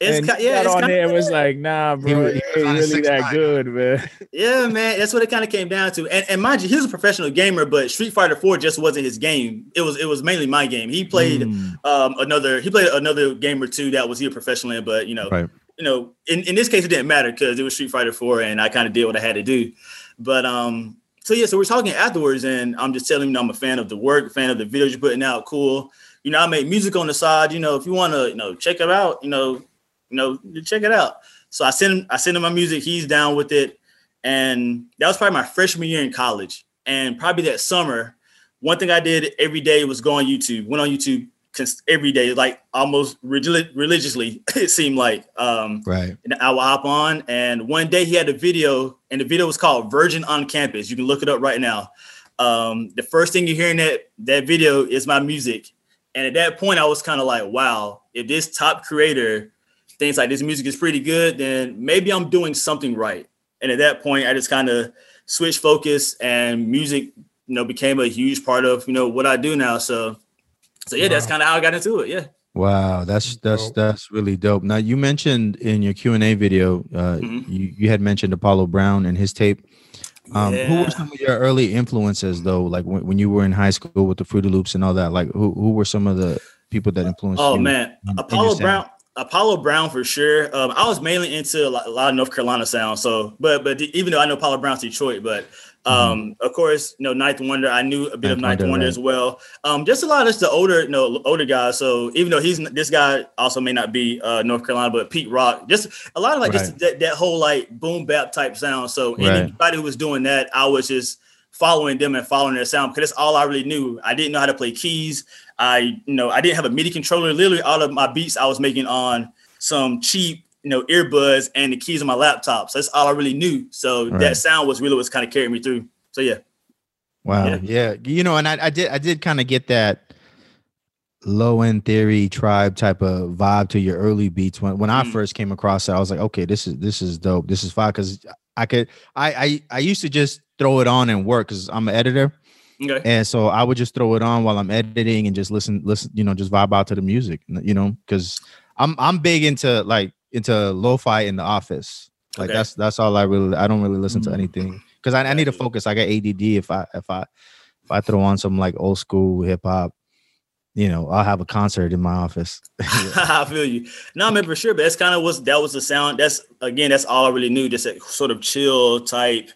Speaker 1: It's
Speaker 2: and
Speaker 1: ki- yeah,
Speaker 2: got
Speaker 1: it's
Speaker 2: on there and was like, nah, bro,
Speaker 3: was-
Speaker 2: he,
Speaker 3: he was
Speaker 2: ain't really
Speaker 3: six
Speaker 2: that
Speaker 3: nine.
Speaker 2: good, man.
Speaker 1: Yeah, man, that's what it kind of came down to. And, and mind you, he was a professional gamer, but Street Fighter 4 just wasn't his game. It was it was mainly my game. He played
Speaker 2: Mm.
Speaker 1: um another he played another game or two that was he a professional in, but you know,
Speaker 3: Right.
Speaker 1: you know, in, in this case it didn't matter because it was Street Fighter 4 and I kind of did what I had to do. But um so yeah, so we're talking afterwards and I'm just telling you, I'm a fan of the work, fan of the videos you're putting out, cool. You know, I make music on the side, you know, if you want to, you know, check it out, you know, you know, check it out. So I send him I send him my music, he's down with it. And that was probably my freshman year in college. And probably that summer, one thing I did every day was go on YouTube. Went on YouTube cons- every day, like almost relig- religiously. It seemed like um,
Speaker 3: Right.
Speaker 1: and I would hop on. And one day he had a video, and the video was called "Virgin on Campus." You can look it up right now. Um, the first thing you hear in that that video is my music, and at that point, I was kind of like, "Wow, if this top creator thinks like this music is pretty good, then maybe I'm doing something right." And at that point, I just kind of switched focus, and music, you know, became a huge part of you know what I do now. So, so yeah, that's kind of how I got into it. Yeah.
Speaker 3: Wow, that's that's that's really dope. Now you mentioned in your Q and A video, uh,
Speaker 1: Mhm.
Speaker 3: you, you had mentioned Apollo Brown and his tape. Um, Who were some of your early influences though? Like when, when you were in high school with the Fruity Loops and all that. Like who who were some of the people that influenced you?
Speaker 1: Oh
Speaker 3: you?
Speaker 1: man,
Speaker 3: in- in
Speaker 1: Apollo
Speaker 3: sound?
Speaker 1: Brown. Apollo Brown for sure. Um, I was mainly into a lot, a lot of North Carolina sound. So, but but even though I know Apollo Brown's Detroit, but um, of course, you know Ninth Wonder. I knew a bit of
Speaker 3: Mm-hmm. Ninth
Speaker 1: Ninth
Speaker 3: Wonder,
Speaker 1: Wonder
Speaker 3: right.
Speaker 1: as well. Um, just a lot of just the older, you know, older guys. So even though he's this guy also may not be uh, North Carolina, but Pete Rock, just a lot of like just that, that whole like boom bap type sound. So
Speaker 3: Right.
Speaker 1: anybody who was doing that, I was just following them and following their sound because that's all I really knew. I didn't know how to play keys. I, you know, I didn't have a MIDI controller. Literally, all of my beats I was making on some cheap, you know, earbuds and the keys on my laptop. So that's all I really knew. So
Speaker 3: Right.
Speaker 1: that sound was really what's kind of carrying me through. So yeah,
Speaker 3: Wow.
Speaker 1: Yeah.
Speaker 3: Yeah. You know, and I, I did I did kind of get that low end theory tribe type of vibe to your early beats. When when I
Speaker 1: Mm.
Speaker 3: first came across it, I was like, okay, this is this is dope. This is fine. Cause I could I I I used to just throw it on and work because I'm an editor.
Speaker 1: okay,
Speaker 3: And so I would just throw it on while I'm editing and just listen, listen, you know, just vibe out to the music, you know, because I'm I'm big into like into lo-fi in the office. Like
Speaker 1: Okay.
Speaker 3: that's that's all I really I don't really listen to
Speaker 2: Mm.
Speaker 3: anything because I, I need to focus. I got ADD if I if I if I throw on some like old school hip hop, you know, I'll have a concert in my office.
Speaker 1: I feel you. No, I mean for sure, but that's kind of was that was the sound. That's again, that's all I really knew. Just that sort of chill type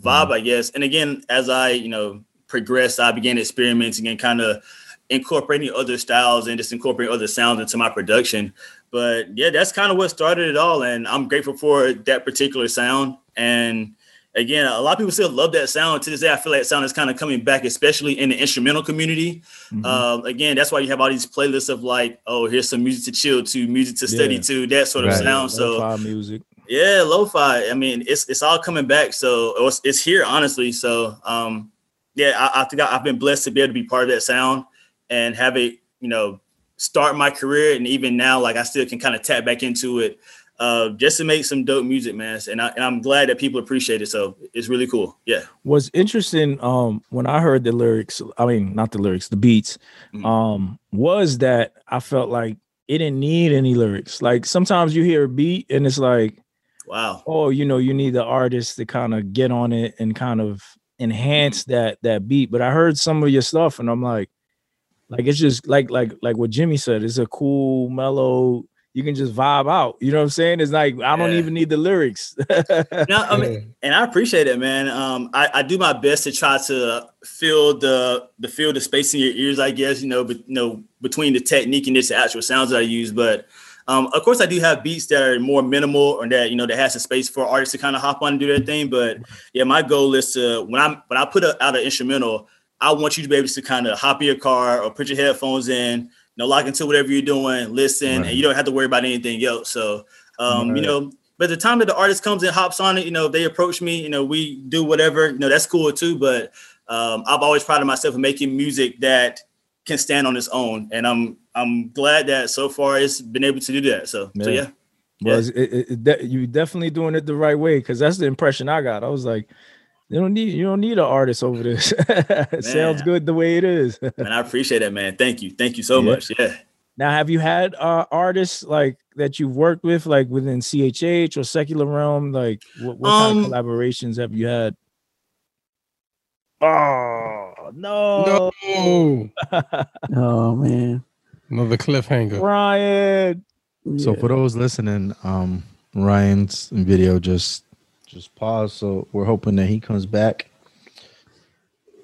Speaker 1: vibe,
Speaker 3: Mm-hmm.
Speaker 1: I guess. And again, as I you know progressed, I began experimenting and kind of incorporating other styles and just incorporating other sounds into my production. But yeah, that's kind of what started it all, and I'm grateful for that particular sound. And again, a lot of people still love that sound to this day. I feel like that sound is kind of coming back, especially in the instrumental community.
Speaker 2: Mhm.
Speaker 1: Um, again, that's why you have all these playlists of like, oh, here's some music to chill to, music to study
Speaker 2: Yeah.
Speaker 1: to, that sort of
Speaker 3: Right.
Speaker 1: sound. So
Speaker 2: music.
Speaker 1: Yeah, lo-fi. I mean, it's it's all coming back. So it's, it's here, honestly. So um, yeah, I, I think I, I've been blessed to be able to be part of that sound and have it, you know, start my career. And even now, like I still can kind of tap back into it uh, just to make some dope music, man. And, I, and I'm glad that people appreciate it. So it's really cool. Yeah.
Speaker 2: was interesting um when I heard the lyrics, I mean not the lyrics, the beats,
Speaker 1: Mhm.
Speaker 2: um, was that I felt like it didn't need any lyrics. Like sometimes you hear a beat and it's like,
Speaker 1: wow,
Speaker 2: oh, you know, you need the artist to kind of get on it and kind of enhance that that beat. But I heard some of your stuff and I'm like, like it's just like like like what Jimmy said. It's a cool, mellow. You can just vibe out. You know what I'm saying? It's like I don't
Speaker 1: Yeah.
Speaker 2: even need the lyrics.
Speaker 1: No, I mean, and I appreciate it, man. Um, I, I do my best to try to fill the the fill the space in your ears, I guess. You know, but you know, between the technique and just the actual sounds that I use. But um, of course, I do have beats that are more minimal or that you know that has a space for artists to kind of hop on and do their thing. But yeah, my goal is to when I'm when I put a, out an instrumental, I want you to be able to kind of hop in your car or put your headphones in, you know, lock into whatever you're doing, listen,
Speaker 3: Right.
Speaker 1: and you don't have to worry about anything else. So, um, you know, but the time that the artist comes and hops on it, you know, they approach me, you know, we do whatever, you know, that's cool too. But um, I've always prided myself in making music that can stand on its own, and I'm I'm glad that so far it's been able to do that. So, so
Speaker 2: Yeah.
Speaker 1: yeah.
Speaker 2: Well, it's- it, it, it, you definitely doing it the right way because that's the impression I got. I was like, you don't need you don't need an artist over this. it sounds good the way it is.
Speaker 1: And I appreciate it, man. Thank you, thank you so
Speaker 2: Yeah.
Speaker 1: much. Yeah.
Speaker 2: now, have you had uh, artists like that you've worked with, like within CHH or Secular Realm? Like, what, what kind of
Speaker 1: Um,
Speaker 2: collaborations have you had? Oh no,
Speaker 5: No,
Speaker 4: Oh man.
Speaker 5: another cliffhanger.
Speaker 2: Ryan.
Speaker 3: So
Speaker 4: Yeah.
Speaker 3: for those listening, um, Ryan's video just just paused. So we're hoping that he comes back.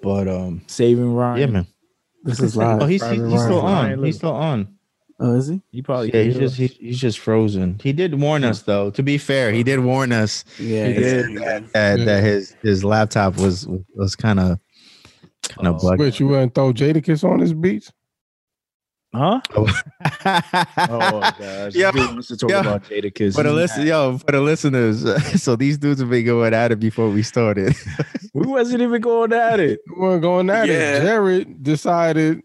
Speaker 3: But um,
Speaker 2: Saving Ryan.
Speaker 3: yeah, man.
Speaker 4: this is live.
Speaker 3: Oh, he's, he's, he's still
Speaker 2: Ryan.
Speaker 3: on. He's still on.
Speaker 4: oh, is he?
Speaker 2: He probably
Speaker 3: Yeah, he's just
Speaker 2: hear
Speaker 3: he's, he's just frozen. He did warn us though. To be fair, he did warn us
Speaker 4: Yeah,
Speaker 2: He did.
Speaker 4: yeah.
Speaker 3: that,
Speaker 5: Yeah.
Speaker 3: that his his laptop was was kind of kind of
Speaker 2: Oh.
Speaker 5: But you wouldn't throw Jadakiss on his beats?
Speaker 2: Huh?
Speaker 3: Oh,
Speaker 2: Oh gosh.
Speaker 3: Yo,
Speaker 2: Dude wants to talk
Speaker 3: yo.
Speaker 2: about Jadakiss.
Speaker 3: For the listen, yo, for the listeners, so these dudes have been going at it before we started.
Speaker 2: We wasn't even going at it.
Speaker 5: We weren't going at
Speaker 4: Yeah.
Speaker 5: it. Jared decided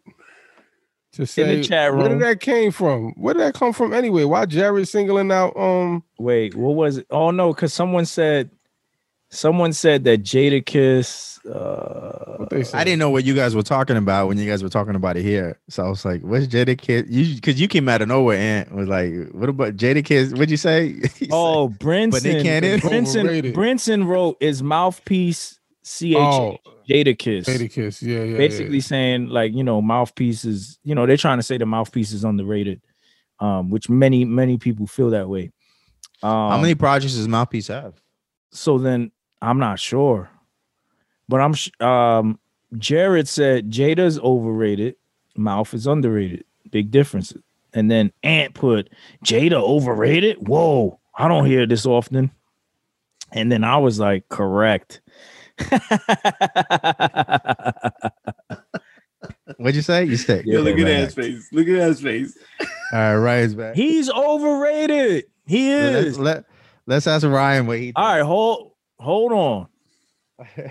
Speaker 5: to say
Speaker 2: in
Speaker 5: the chat
Speaker 2: room.
Speaker 5: where did that came from? Where did that come from anyway? Why Jared singling out um
Speaker 2: Wait, what was it? Oh no, because someone said someone said that Jadakiss uh
Speaker 5: what they said?
Speaker 3: I didn't know what you guys were talking about when you guys were talking about it here. So I was like, "What's Jadakiss?" You because you came out of nowhere and was like, "What about Jadakiss?" What'd you say? He
Speaker 2: Oh, Brinson.
Speaker 3: But they can't-
Speaker 2: Brinson,
Speaker 5: Overrated.
Speaker 2: Brinson wrote is mouthpiece CH
Speaker 5: Oh,
Speaker 2: Jadakiss.
Speaker 5: Jadakiss. Yeah, yeah.
Speaker 2: Basically
Speaker 5: yeah.
Speaker 2: saying like, you know, mouthpiece is, you know, they're trying to say the mouthpiece is underrated. Um, which many, many people feel that way. Um,
Speaker 3: How many projects does Mouthpiece have?
Speaker 2: so then I'm not sure, but I'm sh- um Jared said Jada's overrated, Mouth is underrated. Big differences. And then Ant put Jada overrated. Whoa, I don't hear this often. And then I was like, correct.
Speaker 3: What'd you say? You said.
Speaker 2: Yeah, look at that
Speaker 1: face. Look at that face.
Speaker 3: All right, Ryan's back.
Speaker 2: He's overrated. He
Speaker 3: Let's,
Speaker 2: is.
Speaker 3: let, let's ask Ryan what he.
Speaker 2: All right, hold hold on.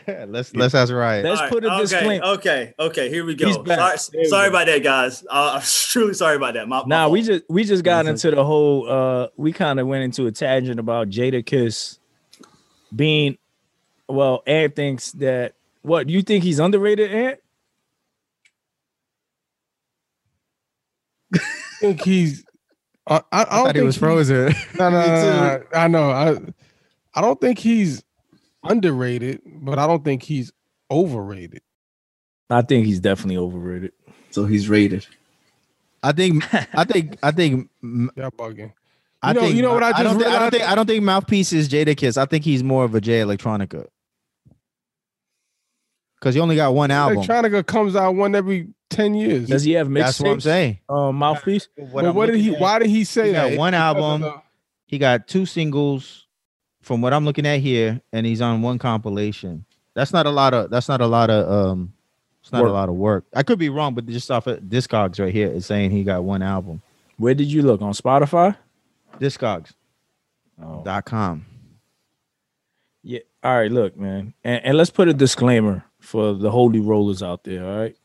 Speaker 3: let's let's ask Ryan.
Speaker 2: Let's put a
Speaker 1: okay,
Speaker 2: disclaimer.
Speaker 1: Okay, okay, here we go. Sorry, sorry about that, guys. Uh, I'm truly sorry about that. My, my
Speaker 2: Nah, we just we just got into the whole uh we kind of went into a tangent about Jadakiss being well, Ant thinks that what you think he's underrated, Ant?
Speaker 5: I think he's I, I, I
Speaker 3: I
Speaker 5: don't
Speaker 3: thought he
Speaker 5: think
Speaker 3: was frozen.
Speaker 5: No, no, no, no, no. I know. I I don't think he's underrated, but I don't think he's overrated.
Speaker 2: I think he's definitely overrated.
Speaker 4: So he's rated.
Speaker 3: I think. I think. I think.
Speaker 5: Y'all bugging.
Speaker 3: I
Speaker 5: know-
Speaker 3: think.
Speaker 5: you know what I
Speaker 3: I don't,
Speaker 5: just
Speaker 3: think, I don't think. I don't think Mouthpiece is Jadakiss. I think he's more of a Jay Electronica. Because he only got one album.
Speaker 5: Electronica comes out one every ten years.
Speaker 2: Does he have
Speaker 3: That's what I'm saying.
Speaker 2: Um, mouthpiece.
Speaker 5: But
Speaker 3: I'm
Speaker 5: what did he?
Speaker 3: at-
Speaker 5: Why did he say
Speaker 3: he got
Speaker 5: that?
Speaker 3: one album. He got two singles from what I'm looking at here, and he's on one compilation. That's not a lot of that's not a lot of um it's not
Speaker 2: Work.
Speaker 3: a lot of work. I could be wrong, but just off of Discogs right here, it's saying he got one album.
Speaker 2: Where did you look on Spotify?
Speaker 3: Discogs.com.
Speaker 2: Oh. Yeah. All right, look, man. And, and let's put a disclaimer for the holy rollers out there, all right?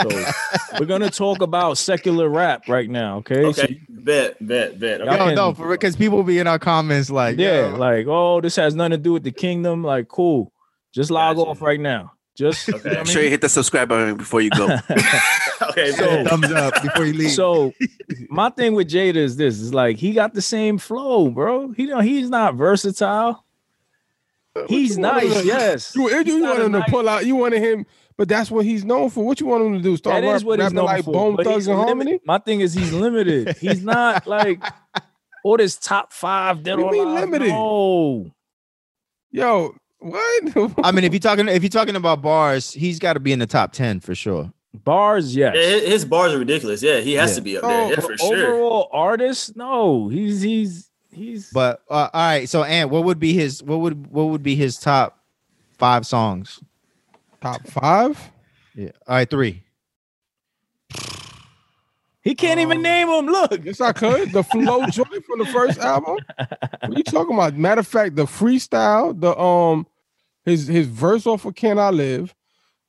Speaker 2: So we're gonna talk about secular rap right now, okay? So
Speaker 1: Okay, bet, bet, bet. Okay.
Speaker 3: No, no, for because people be in our comments like,
Speaker 2: yeah,
Speaker 3: yo,
Speaker 2: like, oh, this has nothing to do with the kingdom. Like, cool. Just log
Speaker 1: Gotcha.
Speaker 2: off right now. Just you know
Speaker 1: Okay.
Speaker 2: what I
Speaker 4: Make
Speaker 2: mean?
Speaker 4: sure you hit the subscribe button before you go.
Speaker 1: okay,
Speaker 2: So-
Speaker 3: thumbs up before you leave.
Speaker 2: So my thing with Jada is this: is like he got the same flow, bro. He don't. He's not versatile. He's
Speaker 5: you want him
Speaker 2: nice, yes.
Speaker 5: You, you,
Speaker 2: He's
Speaker 5: want
Speaker 2: not a
Speaker 5: him to
Speaker 2: nice-
Speaker 5: pull out. You wanted him, but that's what he's known for. What you want him to do? Start
Speaker 2: That is
Speaker 5: rap-
Speaker 2: what he's known
Speaker 5: like
Speaker 2: for.
Speaker 5: Bone
Speaker 2: but
Speaker 5: Thugs and. Harmony.
Speaker 2: My thing is he's limited. He's not like all this top five. Dead
Speaker 5: What do you mean
Speaker 2: Alive.
Speaker 5: limited?
Speaker 2: No.
Speaker 5: Yo, what?
Speaker 3: I mean, if you're talking if you're talking about bars, he's got to be in the top ten for sure.
Speaker 2: Bars, yes.
Speaker 1: Yeah, his, his bars are ridiculous. Yeah, he has
Speaker 3: Yeah.
Speaker 1: to be up there. Yeah,
Speaker 2: But
Speaker 1: for sure.
Speaker 2: Overall artist, no. He's he's he's.
Speaker 3: But uh, all right, so Ant, what would be his what would what would be his top five songs?
Speaker 5: Top five?
Speaker 3: Yeah. All right, three.
Speaker 2: he can't even
Speaker 5: Um,
Speaker 2: name them. Look.
Speaker 5: Yes, I could. The flow joint from the first album. What are you talking about? Matter of fact, the freestyle, the um, his his verse off of "Can I Live,"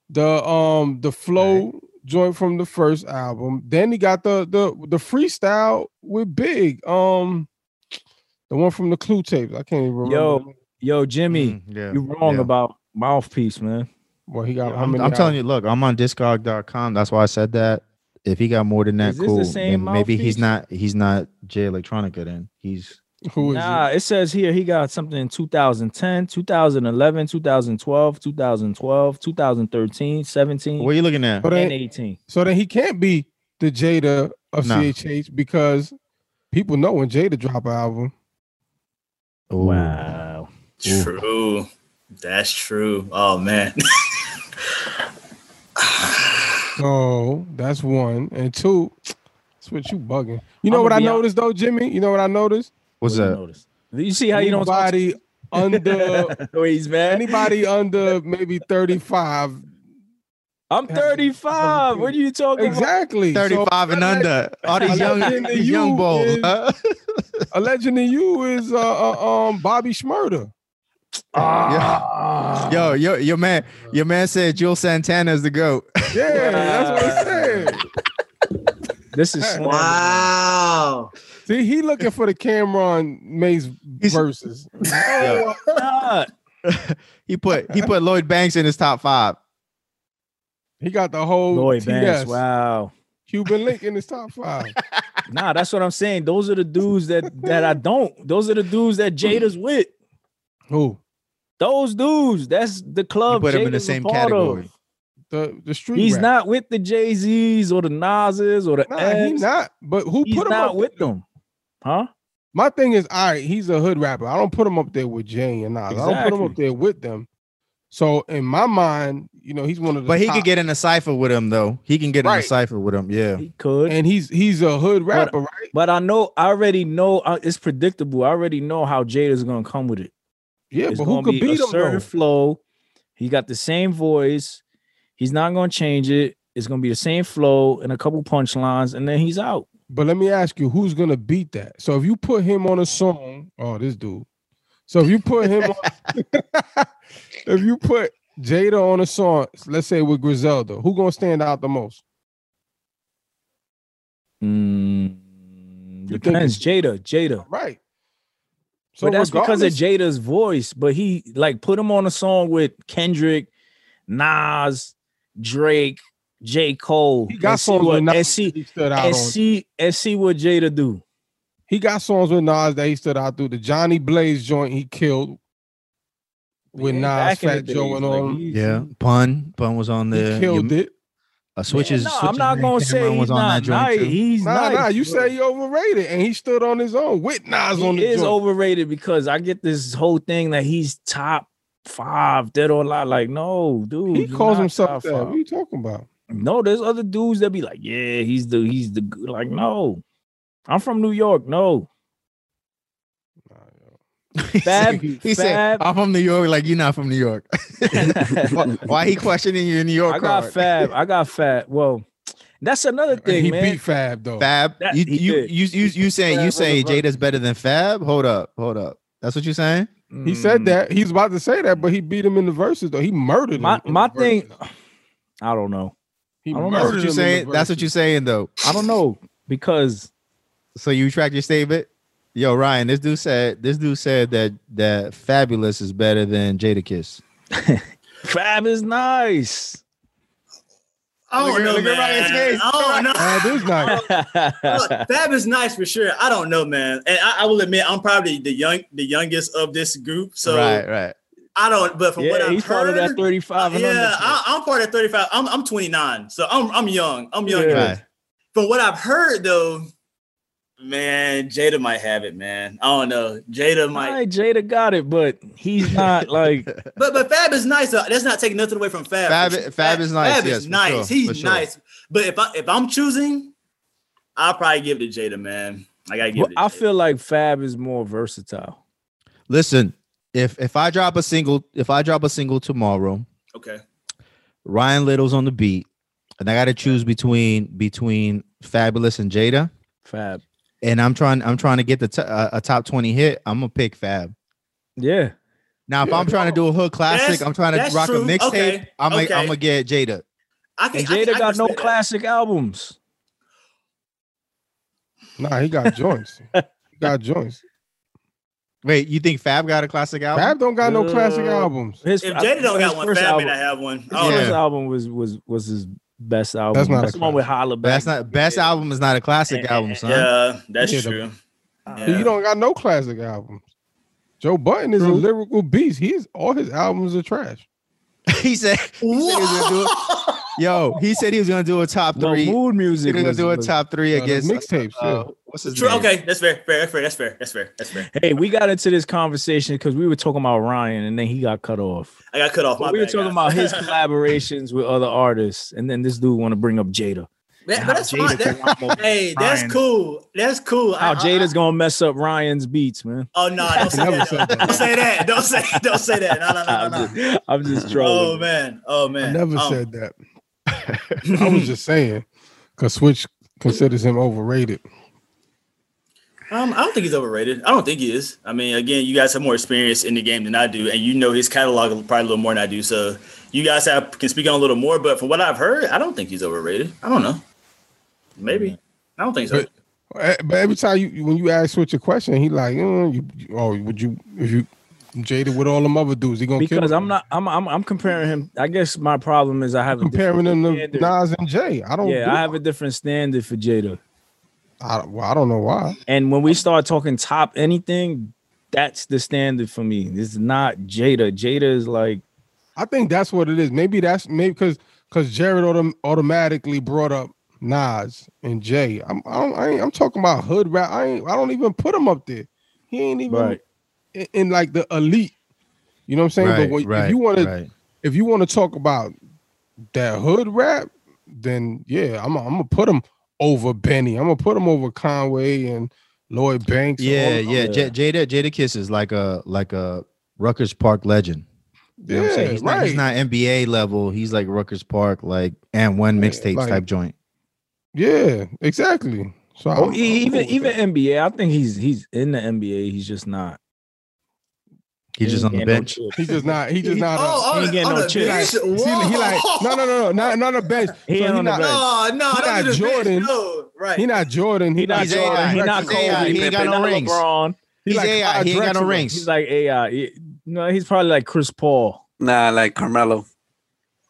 Speaker 5: the um, the flow joint from the first album. Then he got the the the freestyle with Big, um, the one from the Clue tapes. I can't even remember.
Speaker 2: Yo, Yo, Jimmy,
Speaker 3: Mm, yeah.
Speaker 2: you're wrong
Speaker 3: yeah.
Speaker 2: about mouthpiece, man.
Speaker 5: well, he got how
Speaker 3: I'm,
Speaker 5: many?
Speaker 3: I'm telling you, look, I'm on discog.com. That's why I said that. If he got more than that,
Speaker 2: Is this the
Speaker 3: cool.
Speaker 2: same
Speaker 3: maybe he's not he's not Jay Electronica then. He's
Speaker 5: Who is
Speaker 2: Nah,
Speaker 5: it?
Speaker 2: it says here he got something in 2010, 2011, 2012, 2012, 2013, 17,
Speaker 3: what are you looking at?
Speaker 5: But
Speaker 2: and 18.
Speaker 5: So then he can't be the Jada of
Speaker 3: Nah.
Speaker 5: CHH because people know when Jada drop an album.
Speaker 3: Ooh.
Speaker 2: Wow.
Speaker 1: True. That's true. Oh man.
Speaker 5: So that's one. And two, that's what you bugging. You know what I
Speaker 2: be hon-
Speaker 5: noticed though, Jimmy? You know what I noticed?
Speaker 3: What's
Speaker 2: What you
Speaker 3: that?
Speaker 2: notice? You see how you don't talk to
Speaker 5: anybody under
Speaker 2: he's mad.
Speaker 5: anybody under maybe 35.
Speaker 2: I'm 35. What are you talking about?
Speaker 5: Exactly. So
Speaker 3: 35 and
Speaker 5: a
Speaker 3: under. All these
Speaker 5: a
Speaker 3: young
Speaker 5: legend to
Speaker 3: these young
Speaker 5: you
Speaker 3: bulls.
Speaker 5: is- A legend in you is uh, uh um Bobby Shmurda.
Speaker 2: Ah.
Speaker 3: Yo, yo, your man, your man said Juelz Santana is the goat.
Speaker 5: Yeah, that's what I said.
Speaker 2: This is slander.
Speaker 1: wow.
Speaker 5: See, he looking for the Cameron Mays
Speaker 3: He's-
Speaker 5: verses.
Speaker 2: No, not.
Speaker 3: He put he put Lloyd Banks in his top five.
Speaker 5: He got the whole
Speaker 2: Lloyd
Speaker 5: TS,
Speaker 2: Banks. Wow.
Speaker 5: Cuban Link in his top five.
Speaker 2: Nah, that's what I'm saying. Those are the dudes that that I don't. Those are the dudes that Jada's with.
Speaker 5: Who?
Speaker 2: Those dudes. That's the club.
Speaker 3: put 'em in the same category.
Speaker 2: of.
Speaker 5: The the street.
Speaker 2: He's
Speaker 5: rap.
Speaker 2: not with the Jay Z's or the Nas's or the
Speaker 5: Nah, he
Speaker 2: Eds.
Speaker 5: not. But who
Speaker 2: He's
Speaker 5: put him
Speaker 2: not
Speaker 5: up
Speaker 2: with
Speaker 5: there?
Speaker 2: them, huh?
Speaker 5: My thing is, all right, he's a hood rapper. I don't put him up there with Jay and Nas. I don't put him up there with them. So in my mind, you know, he's one of the.
Speaker 3: But he
Speaker 5: top,
Speaker 3: could get in a cipher with him though. He can get in a cipher with him. Yeah.
Speaker 2: He could,
Speaker 5: and he's he's a hood rapper, right?
Speaker 2: but I know I already know uh, it's predictable. I already know how Jada's gonna come with it.
Speaker 5: Yeah,
Speaker 2: It's
Speaker 5: but who could
Speaker 2: be
Speaker 5: beat
Speaker 2: a
Speaker 5: him
Speaker 2: certain
Speaker 5: though?
Speaker 2: flow. He got the same voice. He's not gonna change it. It's gonna be the same flow and a couple punchlines, and then he's out.
Speaker 5: But let me ask you, who's gonna beat that? So if you put him on a song, oh, this dude. So if you put him on, if you put Jada on a song, let's say with Griselda, who gonna stand out the most?
Speaker 2: Mm,
Speaker 5: You think
Speaker 2: depends. Jada, Jada.
Speaker 5: Right. So
Speaker 2: but that's because of Jada's voice. But he like put him on a song with Kendrick, Nas, Drake, J. Cole.
Speaker 5: He got
Speaker 2: and see
Speaker 5: songs
Speaker 2: what, and see,
Speaker 5: he stood out
Speaker 2: and see and see what Jada do.
Speaker 5: He got songs with Nas that he stood out through. The Johnny Blaze joint he killed with
Speaker 2: Yeah,
Speaker 5: Nas,
Speaker 2: back the
Speaker 5: Fat Joe, and
Speaker 2: like,
Speaker 5: all. them.
Speaker 2: he's-
Speaker 3: Yeah. Pun. Pun was on
Speaker 5: he
Speaker 3: there.
Speaker 5: killed
Speaker 3: Your-
Speaker 5: it.
Speaker 3: Uh, switches.
Speaker 2: Man, no, I'm not gonna say
Speaker 3: Cameron
Speaker 2: he's
Speaker 3: was on
Speaker 2: not
Speaker 3: that joint
Speaker 2: nice.
Speaker 3: too.
Speaker 2: He's
Speaker 5: Nah,
Speaker 2: nice.
Speaker 5: nah, you
Speaker 2: but
Speaker 5: say he overrated, and he stood on his own with Nas on
Speaker 2: he
Speaker 5: the
Speaker 2: is
Speaker 5: joint.
Speaker 2: overrated because I get this whole thing that he's top five, dead or alive. Like, no, dude.
Speaker 5: he calls himself that.
Speaker 2: five.
Speaker 5: What are you talking about?
Speaker 2: No, there's other dudes that be like, yeah, he's the he's the good. Like, no, I'm from New York. No, Fab,
Speaker 3: he said, "I'm from New York." Like you're not from New York. why, why he questioning your New York
Speaker 2: I got
Speaker 3: card?
Speaker 2: Fab. I got Fab. Well, that's another thing,
Speaker 5: he
Speaker 2: man.
Speaker 5: beat Fab though.
Speaker 3: Fab.
Speaker 2: That-
Speaker 3: you
Speaker 2: he
Speaker 3: you, you you you saying you
Speaker 2: Fab
Speaker 3: say
Speaker 2: was a
Speaker 3: Jada's better than Fab? Hold up, hold up. That's what you're saying?
Speaker 5: He said
Speaker 2: Mm,
Speaker 5: that he's about to say that, but he beat him in the verses though. He murdered
Speaker 2: My
Speaker 5: him.
Speaker 2: my thing.
Speaker 5: verses.
Speaker 2: I don't know.
Speaker 5: He
Speaker 2: I don't know.
Speaker 3: That's what you're saying. That's what you're saying though.
Speaker 2: I don't know because
Speaker 3: So you retract your statement? Yo, Ryan, this dude said this dude said that that Fabolous is better than Jadakiss.
Speaker 2: Fab is nice.
Speaker 1: I don't
Speaker 3: Look at-
Speaker 1: know,
Speaker 3: look at
Speaker 1: man.
Speaker 3: Ryan's face.
Speaker 1: I don't know.
Speaker 5: That is nice.
Speaker 1: Look, Fab is nice for sure. I don't know, man. And I, I will admit, I'm probably the young, the youngest of this group. So
Speaker 3: right, right.
Speaker 1: I don't. But from what I've
Speaker 2: he's part of that 35 and
Speaker 1: yeah. I, I'm part of 35. I'm, I'm 29, so I'm, I'm young. I'm young.
Speaker 2: Yeah.
Speaker 3: Right.
Speaker 1: From what I've heard, though, man, Jada might have it, man. I don't know. Jada might,
Speaker 2: right, Jada got it, but he's not like
Speaker 1: but but Fab is nice. Though. That's not taking nothing away from Fab.
Speaker 3: Fab-
Speaker 1: For sure.
Speaker 3: Fab is nice,
Speaker 1: Fab
Speaker 3: yes,
Speaker 1: is
Speaker 3: for
Speaker 1: nice.
Speaker 3: sure,
Speaker 1: He's
Speaker 3: sure.
Speaker 1: nice. But if I if I'm choosing, I'll probably give it to Jada, man. I gotta give
Speaker 2: Well,
Speaker 1: it.
Speaker 2: I
Speaker 1: Jada.
Speaker 2: feel like Fab is more versatile.
Speaker 3: Listen, if if I drop a single, if I drop a single tomorrow,
Speaker 1: okay.
Speaker 3: Ryan Little's on the beat, and I got to choose between between Fabolous and Jada,
Speaker 2: Fab.
Speaker 3: And I'm trying I'm trying to get the t- uh, a top twenty hit. I'm gonna pick Fab.
Speaker 2: Yeah.
Speaker 3: Now, if
Speaker 5: Yeah.
Speaker 3: I'm trying to do a hood classic,
Speaker 1: That's-
Speaker 3: I'm trying to rock
Speaker 1: true.
Speaker 3: a mixtape.
Speaker 1: Okay,
Speaker 3: I'm gonna
Speaker 1: okay.
Speaker 3: I'm gonna get Jada.
Speaker 1: I can.
Speaker 2: And
Speaker 1: I can-
Speaker 2: Jada
Speaker 1: I can
Speaker 2: got no
Speaker 1: that.
Speaker 2: classic albums.
Speaker 5: Nah, he got joints. He got joints.
Speaker 3: Wait, you think Fab got a classic album?
Speaker 5: Fab don't got no classic
Speaker 2: Uh,
Speaker 5: albums.
Speaker 2: His,
Speaker 1: If Jada don't
Speaker 2: his
Speaker 1: got one,
Speaker 2: first
Speaker 1: Fab
Speaker 2: album,
Speaker 1: may not have one.
Speaker 2: His
Speaker 1: I don't
Speaker 3: Yeah.
Speaker 2: first album was was was his best album.
Speaker 5: That's not
Speaker 2: That's
Speaker 5: a
Speaker 2: the one with Holla Back.
Speaker 3: That's not best album is not a classic album, son.
Speaker 1: Yeah, that's
Speaker 5: Yeah, the-
Speaker 1: true.
Speaker 5: You don't got no classic albums. Joe Budden is a lyrical beast. He's all his albums are trash.
Speaker 3: he said, he said he was gonna do it. Yo, he said he was gonna do a top
Speaker 2: Well,
Speaker 3: three.
Speaker 2: mood
Speaker 3: He
Speaker 2: music.
Speaker 3: was gonna do a top three
Speaker 5: Uh,
Speaker 3: against
Speaker 5: mixtapes,
Speaker 3: uh,
Speaker 5: yeah.
Speaker 3: What's his
Speaker 1: True.
Speaker 3: name?
Speaker 1: Okay, that's fair. Fair. That's fair. That's fair. That's fair. That's fair.
Speaker 2: Hey, we got into this conversation because we were talking about Ryan and then he got cut off.
Speaker 1: I got cut off. My
Speaker 2: But we were talking
Speaker 1: guys.
Speaker 2: about his collaborations with other artists, and then this dude want to bring up Jada.
Speaker 1: Man,
Speaker 2: How
Speaker 1: but that's fine. That- hey, that's
Speaker 2: Ryan.
Speaker 1: cool. That's cool.
Speaker 2: How
Speaker 1: I- I-
Speaker 2: Jada's gonna mess up Ryan's beats, man.
Speaker 1: Oh no! Don't say that. Don't say that. Don't say. Don't say that. No, no, no,
Speaker 2: I'm
Speaker 1: no, no.
Speaker 2: just, I'm just
Speaker 1: Oh man. Oh man.
Speaker 5: I never
Speaker 1: Um,
Speaker 5: said that. I was just saying because Switch considers him overrated.
Speaker 1: Um, I don't think he's overrated. I don't think he is. I mean, again, you guys have more experience in the game than I do, and you know his catalog probably a little more than I do. So you guys have can speak on a little more. But from what I've heard, I don't think he's overrated. I don't know. Maybe. I don't think so.
Speaker 5: But- Eh, But every time you when you ask Switch a question, he like, mm, you, you- oh, would you if you jaded with all them other dudes, he gonna
Speaker 2: Because
Speaker 5: kill
Speaker 2: I'm not, I'm, I'm, I'm comparing him. I guess my problem is I have a
Speaker 5: comparing
Speaker 2: different
Speaker 5: them to
Speaker 2: standard.
Speaker 5: Nas and Jay. I don't.
Speaker 2: Yeah,
Speaker 5: do-
Speaker 2: I have a different standard for Jada.
Speaker 5: I, well, I don't know why.
Speaker 2: And when we start talking top anything, that's the standard for me. It's not Jada. Jada is like,
Speaker 5: I think that's what it is. Maybe that's maybe because because Jared autom- automatically brought up Nas and Jay. I'm I don't, I ain't, I'm talking about hood rap. I ain't I don't even put him up there. He ain't even
Speaker 2: Right.
Speaker 5: in, in like the elite. You know what I'm saying?
Speaker 3: Right,
Speaker 5: but when,
Speaker 3: right,
Speaker 5: if you want to
Speaker 3: right.
Speaker 5: if you want to talk about that hood rap, then yeah, I'm I'm gonna put him over Benny. I'm gonna put him over Conway and Lloyd Banks.
Speaker 3: Yeah,
Speaker 5: of
Speaker 3: yeah.
Speaker 2: Yeah.
Speaker 3: J- Jada Jadakiss is like a like a Rucker Park legend. You know what I'm saying?
Speaker 5: Yeah,
Speaker 3: He's not, he's not NBA level. He's like Rucker Park, like and one
Speaker 5: Yeah,
Speaker 3: mixtapes
Speaker 5: like-
Speaker 3: type joint.
Speaker 5: Yeah, exactly. So
Speaker 2: oh,
Speaker 5: I'm-
Speaker 2: e-
Speaker 5: I'm
Speaker 2: even
Speaker 5: cool with
Speaker 2: even
Speaker 5: that.
Speaker 2: NBA. I think he's he's in the NBA. He's just not.
Speaker 3: He's just on the
Speaker 2: He ain't no
Speaker 3: bench.
Speaker 5: He's just not. He just not. a-
Speaker 1: Oh,
Speaker 2: he oh, ain't getting
Speaker 1: on
Speaker 2: no
Speaker 1: the
Speaker 2: chips.
Speaker 5: He
Speaker 1: bench?
Speaker 5: like, he, he like no no no no not not a bench.
Speaker 2: He
Speaker 5: So
Speaker 2: ain't on the
Speaker 5: not,
Speaker 2: bench.
Speaker 1: No, no,
Speaker 5: He
Speaker 1: that's
Speaker 5: not
Speaker 1: the bench.
Speaker 5: Jordan.
Speaker 1: No, right.
Speaker 5: He not Jordan. He,
Speaker 2: He not
Speaker 5: not
Speaker 3: He's
Speaker 2: Jordan.
Speaker 3: AI.
Speaker 2: He not
Speaker 3: He's
Speaker 2: Kobe.
Speaker 3: AI. He
Speaker 2: He
Speaker 3: ain't got no
Speaker 2: not
Speaker 3: rings.
Speaker 2: LeBron.
Speaker 3: He's
Speaker 5: like
Speaker 3: AI. He ain't got no rings.
Speaker 2: He's like AI. He- No, he's probably like Chris Paul.
Speaker 4: Nah, like Carmelo.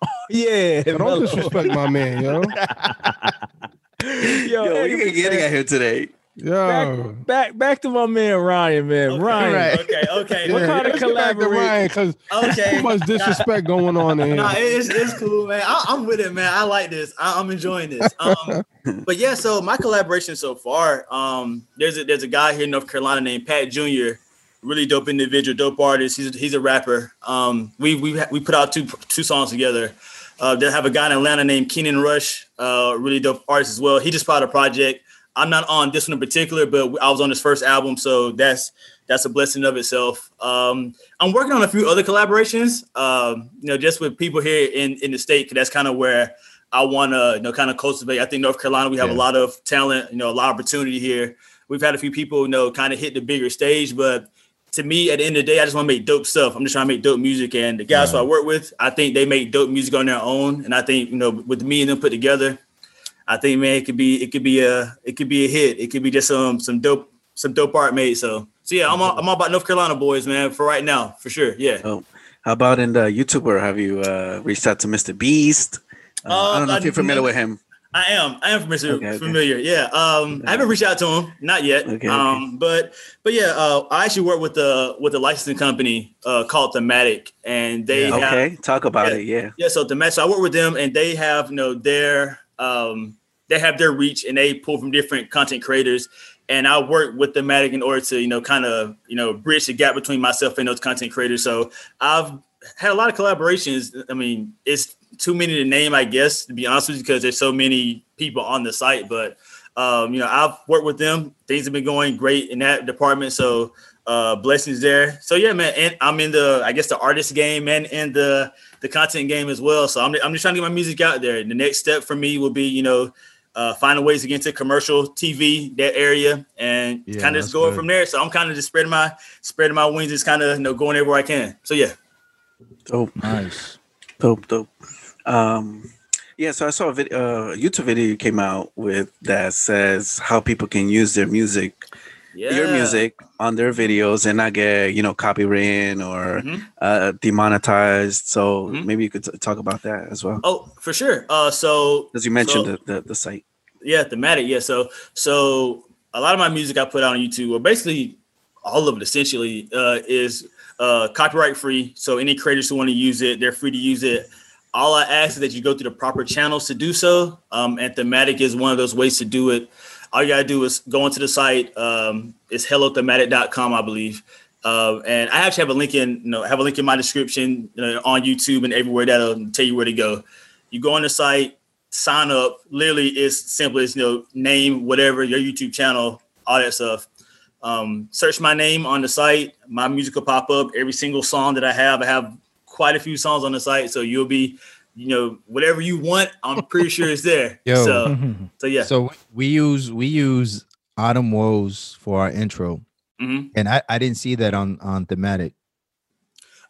Speaker 2: Yeah.
Speaker 5: Don't disrespect my man, yo.
Speaker 2: Yo,
Speaker 4: Yo, what are you getting at here today?
Speaker 5: Yo.
Speaker 2: back, back back to my man Ryan, man.
Speaker 1: Okay,
Speaker 2: Ryan.
Speaker 3: Right.
Speaker 1: Okay, okay.
Speaker 2: What
Speaker 5: Yeah,
Speaker 2: kind of
Speaker 5: let's get back to
Speaker 2: collaborate-
Speaker 5: Ryan because
Speaker 1: Okay.
Speaker 5: too much disrespect going on in
Speaker 1: Nah,
Speaker 5: here.
Speaker 1: it's, it's cool, man. I, I'm with it, man. I like this. I, I'm enjoying this. Um, but yeah, so my collaboration so far, um, there's a there's a guy here in North Carolina named Pat Jr. Really dope individual, dope artist. He's he's a rapper. Um, we we we put out two two songs together. Uh, they have a guy in Atlanta named Keenan Rush, uh, really dope artist as well. He just put out a project. I'm not on this one in particular, but I was on his first album, so that's that's a blessing of itself. Um, I'm working on a few other collaborations, um, you know, just with people here in in the state. 'cause that's kind of where I want to, you know, kind of cultivate. I think North Carolina, we have
Speaker 3: Yeah.
Speaker 1: a lot of talent, you know, a lot of opportunity here. We've had a few people, you know, kind of hit the bigger stage, but to me, at the end of the day, I just want to make dope stuff. I'm just trying to make dope music, and the guys who I work with, I think they make dope music on their own, and I think you know, with me and them put together, I think man, it could be it could be a it could be a hit. It could be just some some dope some dope art made. So so yeah, I'm all, I'm all about North Carolina boys, man, for right now, for sure. Yeah.
Speaker 4: Oh, how about in the YouTuber? Have you uh, reached out to Mr. Beast? Uh, I don't know
Speaker 1: Uh,
Speaker 4: if you're familiar with him.
Speaker 1: I am. I am familiar.
Speaker 4: Okay, okay.
Speaker 1: familiar. Yeah. Um, I haven't reached out to him, not yet.
Speaker 4: Okay.
Speaker 1: Um, but but yeah, uh, I actually work with the with a licensing company uh, called Thematic, and they
Speaker 3: Yeah.
Speaker 1: have
Speaker 4: Okay, talk about
Speaker 1: Yeah.
Speaker 4: it. Yeah.
Speaker 1: yeah. So Thematic. So I work with them, and they have you know their um they have their reach, and they pull from different content creators. And I work with Thematic in order to you know kind of you know bridge the gap between myself and those content creators. So I've had a lot of collaborations. I mean, it's too many to name, I guess, to be honest with you, because there's so many people on the site. But um, you know, I've worked with them. Things have been going great in that department. So uh blessings there. So yeah, man, and I'm in the I guess the artist game and in the the content game as well. So I'm I'm just trying to get my music out there. And The next step for me will be, you know, uh finding ways to get into commercial TV, that area, and
Speaker 3: Yeah,
Speaker 1: kind of just going
Speaker 3: good.
Speaker 1: from there. So I'm kind of just spreading my spreading my wings, just kind of you know going everywhere I can. So yeah.
Speaker 4: Dope,
Speaker 2: Nice.
Speaker 4: dope, dope. Um, yeah. So I saw a video, uh, YouTube video you came out with that says how people can use their music,
Speaker 1: Yeah.
Speaker 4: your music, on their videos and not get you know copywritten or
Speaker 1: Mhm.
Speaker 4: uh, demonetized. So
Speaker 1: Mhm.
Speaker 4: maybe you could t- talk about that as well,
Speaker 1: Oh, for sure. Uh so
Speaker 4: as you mentioned
Speaker 1: so-
Speaker 4: the, the the site.
Speaker 1: Yeah, thematic. Yeah. So so a lot of my music I put out on YouTube, or basically all of it essentially, uh, is uh, copyright free. So any creators who want to use it, they're free to use it. All I ask is that you go through the proper channels to do so. Um, and thematic is one of those ways to do it. All you gotta do is go onto the site. Um, it's hellothematic.com, I believe. Uh, and I actually have a link in, you know, have a link in my description on YouTube and everywhere that'll tell you where to go. You go on the site, sign up. Literally, it's simple as you know, name whatever your YouTube channel, all that stuff. Um, search my name on the site. My music will pop up. Every single song that I have, I have quite a few songs on the site, so you'll be, you know, whatever you want. I'm pretty sure it's there.
Speaker 3: Yo.
Speaker 1: So, so yeah.
Speaker 3: So we use we use Autumn Woes for our intro,
Speaker 1: Mhm.
Speaker 3: and I I didn't see that on on thematic.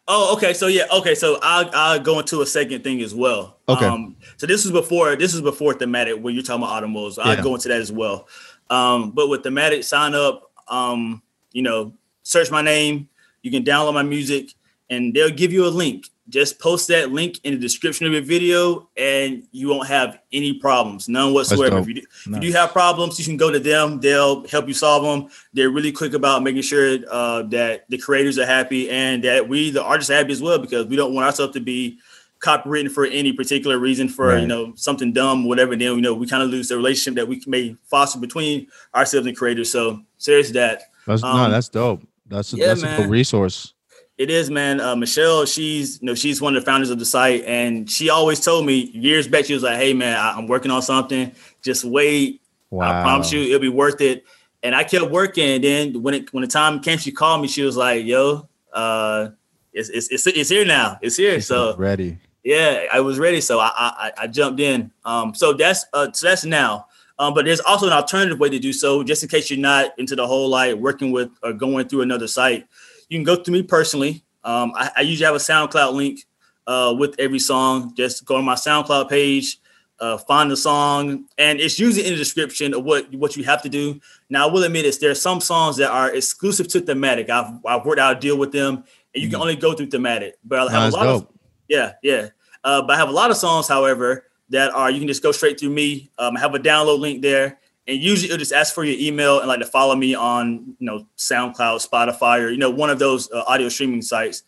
Speaker 1: Oh, okay. So yeah, okay. So I'll I'll go into a second thing as well.
Speaker 3: Okay.
Speaker 1: Um, so this was before this was before thematic where you're talking about autumn automobiles. I'll
Speaker 3: Yeah.
Speaker 1: go into that as well. Um, but with thematic, sign up. Um, you know, search my name. You can download my music, and they'll give you a link. Just post that link in the description of your video, and you won't have any problems, none whatsoever. If you, do, if you do have problems, you can go to them. They'll help you solve them. They're really quick about making sure uh, that the creators are happy and that we, the artists, are happy as well because we don't want ourselves to be copywritten for any particular reason for
Speaker 3: Right.
Speaker 1: you know something dumb, whatever. Then you know we kind of lose the relationship that we may foster between ourselves and creators. So serious that.
Speaker 3: That's no,
Speaker 1: Um,
Speaker 3: that's dope. That's a,
Speaker 1: yeah,
Speaker 3: that's a
Speaker 1: man.
Speaker 3: good resource.
Speaker 1: It is, man. Uh, Michelle, she's you know she's one of the founders of the site, and she always told me years back she was like, "Hey, man, I, I'm working on something. Just wait.
Speaker 3: Wow.
Speaker 1: I promise you, it'll be worth it." And I kept working. And then when it when the time came, she called me. She was like, "Yo, uh, it's it's it's, it's here now. It's here." So
Speaker 3: ready.
Speaker 1: Yeah, I was ready, so I I, I jumped in. Um, so that's uh, so that's now. Um, but there's also an alternative way to do so, just in case you're not into the whole like working with or going through another site. You can go through me personally. Um, I, I usually have a SoundCloud link uh, with every song. Just go on my SoundCloud page, uh, find the song, and it's usually in the description of what what you have to do. Now, I will admit this: there are some songs that are exclusive to Thematic. I've I've worked out a deal with them, and you can only go through Thematic. But I have a lot of
Speaker 3: dope.
Speaker 1: yeah, yeah. Uh, but I have a lot of songs, however, that are you can just go straight through me. Um, I have a download link there, and usually it'll just ask for your email and like to follow me on you know SoundCloud, Spotify, or you know one of those uh, audio streaming sites.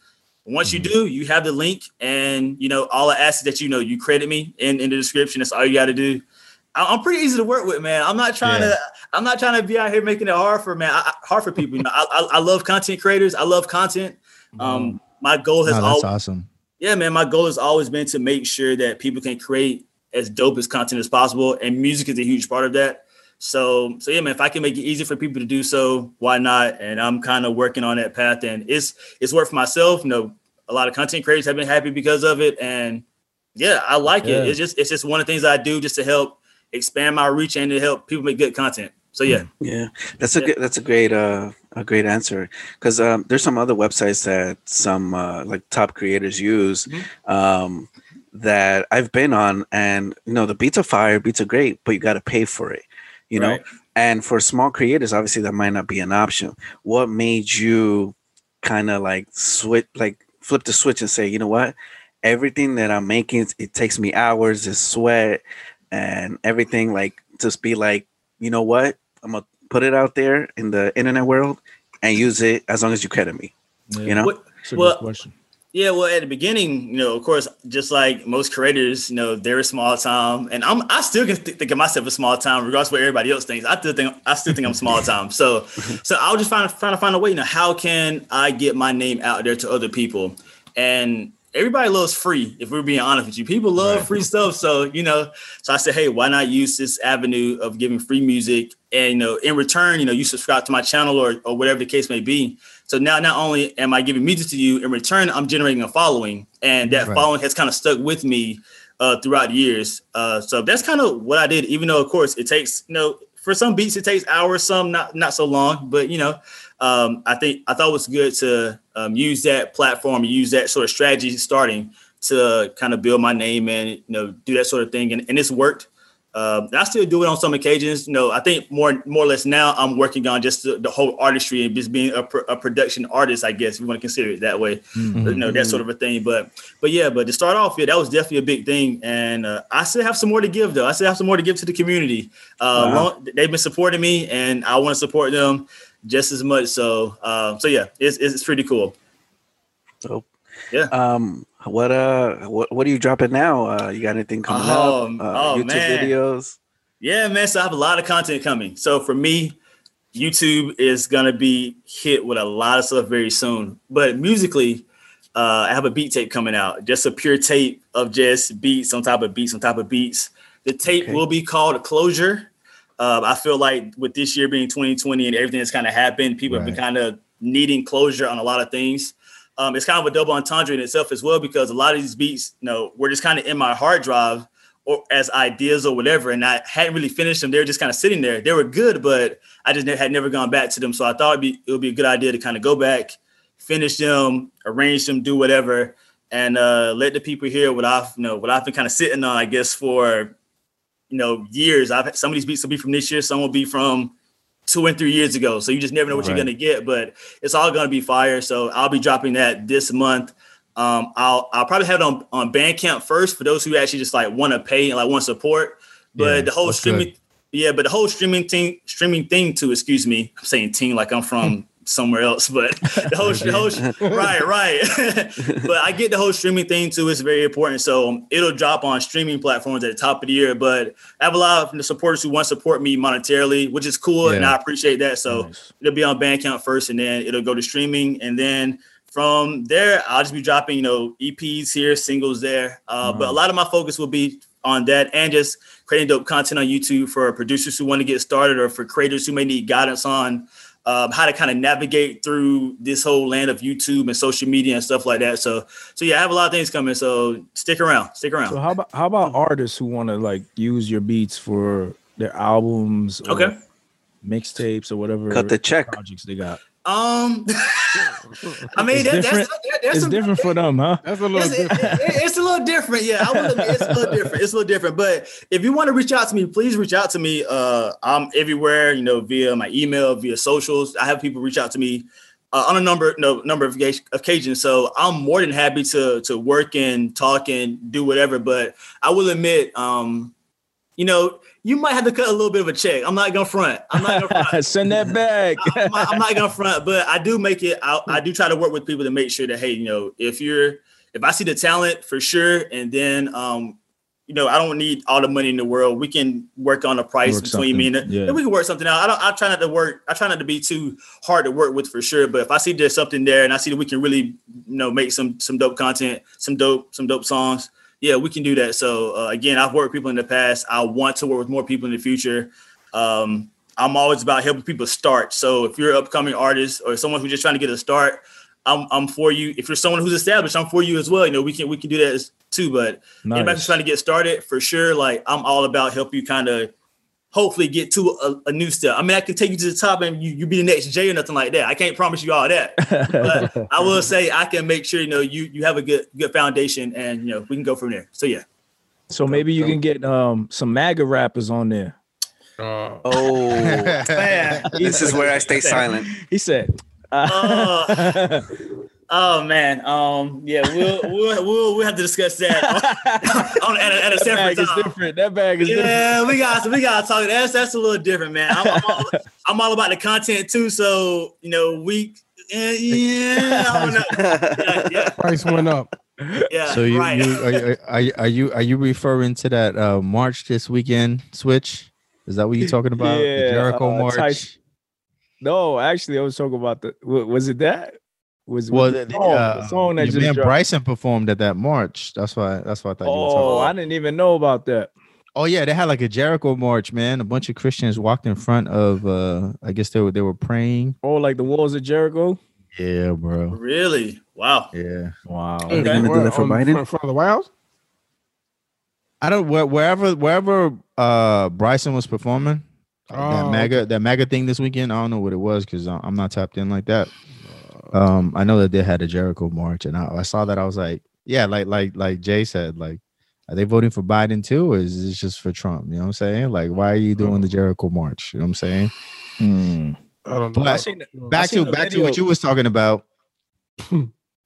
Speaker 1: Once you do, you have the link, and you know all I ask is that you know you credit me in, in the description. That's all you got to do. I- I'm pretty easy to work with, man. I'm not trying
Speaker 3: Yeah.
Speaker 1: to. I'm not trying to be out here making it hard for man. I, hard for people. You know, I, I, I love content creators. I love content. Um, my goal has always
Speaker 3: that's awesome.
Speaker 1: Yeah, man, my goal has always been to make sure that people can create as dope as content as possible, and music is a huge part of that. So, so yeah, man, if I can make it easy for people to do so, why not? And I'm kind of working on that path, and it's it's worked for myself. You know, a lot of content creators have been happy because of it, and yeah, I like
Speaker 2: Yeah.
Speaker 1: it. It's just it's just one of the things I do just to help expand my reach and to help people make good content. So yeah,
Speaker 4: Yeah, that's a
Speaker 1: Yeah.
Speaker 4: good. That's a great. Uh, a great answer because um, there's some other websites that some uh, like top creators use
Speaker 1: Mhm.
Speaker 4: um, that I've been on, and you know the beats are fire, beats are great, but you got to pay for it. You know, and for small creators, obviously that might not be an option. What made you kind of like switch, like flip the switch and say, you know what? everything that I'm making, it takes me hours, it's sweat and everything. Like just be like, you know what? I'm gonna put it out there in the internet world and use it as long as you credit me. You know?
Speaker 1: What- Well,
Speaker 2: question.
Speaker 1: Yeah, well, at the beginning, you know, of course, just like most creators, you know, they're a small time, and I'm I still can th- think of myself as small time, regardless of what everybody else thinks. I still think I still think I'm small time. So, so I'll just find trying to find a way. You know, how can I get my name out there to other people? And everybody loves free. If we're being honest with you, people love free stuff. So you know, so I said, hey, why not use this avenue of giving free music? And you know, in return, you know, you subscribe to my channel or or whatever the case may be. So now, not only am I giving music to you, in return, I'm generating a following, and that
Speaker 3: Right.
Speaker 1: following has kind of stuck with me uh, throughout the years. Uh, so that's kind of what I did. Even though, of course, it takes you know for some beats it takes hours, some not not so long. But you know, um, I think I thought it was good to um, use that platform, use that sort of strategy starting to kind of build my name and you know do that sort of thing, and, and it's worked. Um, I still do it on some occasions. You know, I think more more or less now I'm working on just the, the whole artistry and just being a, pro- a production artist, I guess if you want to consider it that way.
Speaker 2: Mm-hmm.
Speaker 1: You know, that sort of a thing. But but yeah, but to start off, yeah, that was definitely a big thing. And uh, I still have some more to give though. I still have some more to give to the community. Uh,
Speaker 4: Wow.
Speaker 1: long- they've been supporting me, and I want to support them just as much. So uh, so yeah, it's it's pretty cool.
Speaker 4: So
Speaker 1: Yeah.
Speaker 4: um what uh what what are you dropping now? Uh you got anything coming
Speaker 1: Oh,
Speaker 4: up? Uh,
Speaker 1: oh,
Speaker 4: YouTube
Speaker 1: man.
Speaker 4: videos?
Speaker 1: Yeah, man. So I have a lot of content coming. So for me, YouTube is gonna be hit with a lot of stuff very soon. But musically, uh, I have a beat tape coming out, just a pure tape of just beats on top of beats on top of beats. The tape
Speaker 4: Okay.
Speaker 1: will be called Closure. Uh, I feel like with this year being 2020 and everything that's kind of happened, people have been kind of needing closure on a lot of things. Um, it's kind of a double entendre in itself as well because a lot of these beats, you know, were just kind of in my hard drive or as ideas or whatever, and I hadn't really finished them. They were just kind of sitting there. They were good, but I just had never gone back to them. So I thought it'd be it would be a good idea to kind of go back, finish them, arrange them, do whatever, and uh, let the people hear what I've you know what I've been kind of sitting on. I guess for you know years. I've some of these beats will be from this year, some will be from two and three years ago. So you just never know what you're gonna get, but it's all gonna be fire. So I'll be dropping that this month. Um, I'll I'll probably have it on on Bandcamp first for those who actually just like want to pay and like want support. But
Speaker 3: Yeah,
Speaker 1: the whole streaming, yeah, but the whole streaming thing, streaming thing too. Excuse me, I'm saying team like I'm from somewhere else, but the whole, the whole right, right. but I get the whole streaming thing too. It's very important. So it'll drop on streaming platforms at the top of the year. But I have a lot of the supporters who want to support me monetarily, which is cool, and I appreciate that. So
Speaker 2: Nice.
Speaker 1: it'll be on Bandcamp first, and then it'll go to streaming, and then from there, I'll just be dropping, you know, EPs here, singles there. Uh, But a lot of my focus will be on that, and just creating dope content on YouTube for producers who want to get started, or for creators who may need guidance on um, how to kind of navigate through this whole land of YouTube and social media and stuff like that. So, so yeah, I have a lot of things coming. So stick around, stick around.
Speaker 2: So how about how about artists who want to like use your beats for their albums or
Speaker 1: Okay.
Speaker 2: mixtapes or whatever
Speaker 4: Cut the check.
Speaker 2: projects they got?
Speaker 1: Um, I mean,
Speaker 2: It's
Speaker 1: that, that's,
Speaker 2: different.
Speaker 1: that, that's
Speaker 2: It's
Speaker 1: some-
Speaker 2: different for them, huh?
Speaker 5: That's a little
Speaker 1: It's,
Speaker 5: different.
Speaker 1: it- it's a little different. Yeah, I will admit it's a little different. It's a little different. But if you want to reach out to me, please reach out to me. Uh, I'm everywhere, you know, via my email, via socials. I have people reach out to me uh, on a number, no number of occa- occasions. So I'm more than happy to to work and talk and do whatever. But I will admit, um, you know, you might have to cut a little bit of a check. I'm not gonna front. I'm not gonna front.
Speaker 2: Send that back.
Speaker 1: I'm, not, I'm not gonna front, but I do make it. I, I do try to work with people to make sure that hey, you know, if you're if I see the talent for sure, and then um, you know, I don't need all the money in the world. We can work on a price
Speaker 2: Work
Speaker 1: between me and
Speaker 2: something,
Speaker 1: it.
Speaker 2: yeah.
Speaker 1: we can work something out. I don't. I try not to work. I try not to be too hard to work with for sure. But if I see there's something there, and I see that we can really, you know, make some some dope content, some dope some dope songs. Yeah, we can do that. So uh, again, I've worked with people in the past. I want to work with more people in the future. Um, I'm always about helping people start. So if you're an upcoming artist or someone who's just trying to get a start, I'm, I'm for you. If you're someone who's established, I'm for you as well. You know, we can we can do that as, too. But anybody who's
Speaker 2: Nice.
Speaker 1: trying to get started, for sure, like I'm all about help you kind of hopefully get to a, a new step. I mean, I can take you to the top and you you be the next Jay or nothing like that. I can't promise you all that, but I will say I can make sure you know you you have a good good foundation and you know we can go from there. So yeah.
Speaker 2: So maybe you can get um some MAGA rappers on there.
Speaker 5: Uh,
Speaker 4: Oh, this is where I stay silent.
Speaker 2: He said.
Speaker 1: Uh, Oh man, um, yeah, we'll we'll we'll, we'll have to discuss that on, on, at, a, at a
Speaker 2: that
Speaker 1: separate
Speaker 2: bag is
Speaker 1: time.
Speaker 2: different. That bag is different.
Speaker 1: Yeah, we got we got to talk. That's that's a little different, man. I'm, I'm, all, I'm all about the content too. So you know, we yeah, yeah, I don't know. Yeah, yeah,
Speaker 5: Price went up.
Speaker 1: yeah
Speaker 3: So you,
Speaker 1: right.
Speaker 3: you are, you- are you are you are you referring to that uh march this weekend switch? Is that what you're talking about? the
Speaker 2: Yeah,
Speaker 3: Jericho
Speaker 2: uh,
Speaker 3: March.
Speaker 2: Tyson- No, actually, I was talking about the. Was it that? Was
Speaker 3: Well,
Speaker 2: was
Speaker 3: the,
Speaker 2: the, song,
Speaker 3: uh,
Speaker 2: the song that just
Speaker 3: man? Bryson performed at that march. That's why. That's why I thought you were talking Oh.
Speaker 2: I didn't even know about that.
Speaker 3: Oh yeah, they had like a Jericho march, man. A bunch of Christians walked in front of. uh I guess they were they were praying.
Speaker 2: Oh, like the walls of Jericho.
Speaker 3: Yeah, bro.
Speaker 1: Really? Wow.
Speaker 3: Yeah.
Speaker 2: Wow.
Speaker 4: Are they gonna do that for
Speaker 5: On-
Speaker 4: Biden?
Speaker 5: In front of the White House?
Speaker 3: I don't where, wherever wherever uh Bryson was performing that
Speaker 5: Oh,
Speaker 3: mega that mega thing this weekend. I don't know what it was because I'm not tapped in like that. Um, I know that they had a Jericho march, and I, I saw that. I was like, yeah, like like like Jay said, like, are they voting for Biden too, or is this just for Trump? You know what I'm saying? Like, why are you doing the Jericho march? You know what I'm saying?
Speaker 2: Hmm.
Speaker 5: I don't know.
Speaker 3: But-
Speaker 2: I seen,
Speaker 3: Back
Speaker 2: seen
Speaker 3: to
Speaker 2: a
Speaker 3: back to what you was talking about.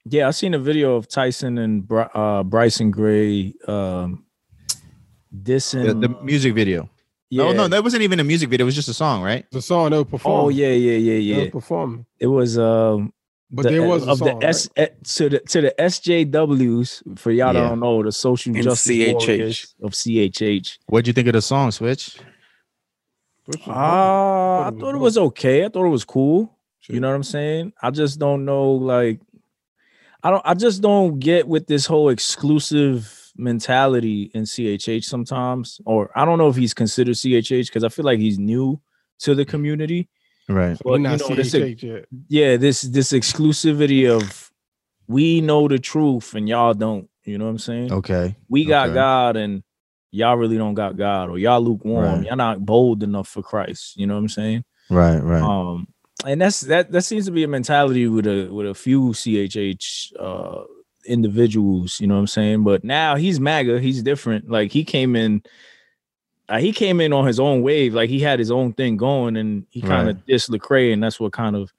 Speaker 2: yeah, I seen a video of Tyson and Bry- uh, Bryson Gray um, dissing.
Speaker 3: The, the music video.
Speaker 2: yeah.
Speaker 3: No, no, that wasn't even a music video. It was just a song, right?
Speaker 5: the song they were performing.
Speaker 2: Oh yeah, yeah, yeah,
Speaker 5: They
Speaker 2: yeah.
Speaker 5: were performing.
Speaker 2: It was um
Speaker 5: But
Speaker 2: the-
Speaker 5: there was a
Speaker 2: of
Speaker 5: song.
Speaker 2: the S eh, to the to the SJWs for y'all
Speaker 3: Yeah.
Speaker 2: don't know the social
Speaker 4: And
Speaker 2: justice
Speaker 4: CHH.
Speaker 2: warriors of CHH.
Speaker 3: What'd you think of the song, Switch?
Speaker 5: right?
Speaker 2: Ah, I
Speaker 5: thought it was
Speaker 2: thought it
Speaker 5: dope.
Speaker 2: was okay. I thought it was cool. You know what I'm saying? I just don't know, like, I don't. I just don't get with this whole exclusive mentality in CHH sometimes, or I don't know if he's considered CHH because I feel like he's new to the community.
Speaker 3: Right.
Speaker 5: So we're
Speaker 2: you
Speaker 5: not
Speaker 2: know, this-
Speaker 5: CHH yet.
Speaker 2: Yeah, this this exclusivity of we know the truth and y'all don't. You know what I'm saying?
Speaker 3: Okay.
Speaker 2: we got
Speaker 3: okay.
Speaker 2: God and y'all really don't got God, or y'all lukewarm.
Speaker 3: Right.
Speaker 2: Y'all not bold enough for Christ. You know what I'm saying?
Speaker 3: Right. Right.
Speaker 2: Um, and that's that. That seems to be a mentality with a with a few CHH uh, individuals. You know what I'm saying? But now he's MAGA. He's different. Like he came in. Uh, he came in on his own wave, like he had his own thing going, and he kind of dissed Lecrae, and that's what kind of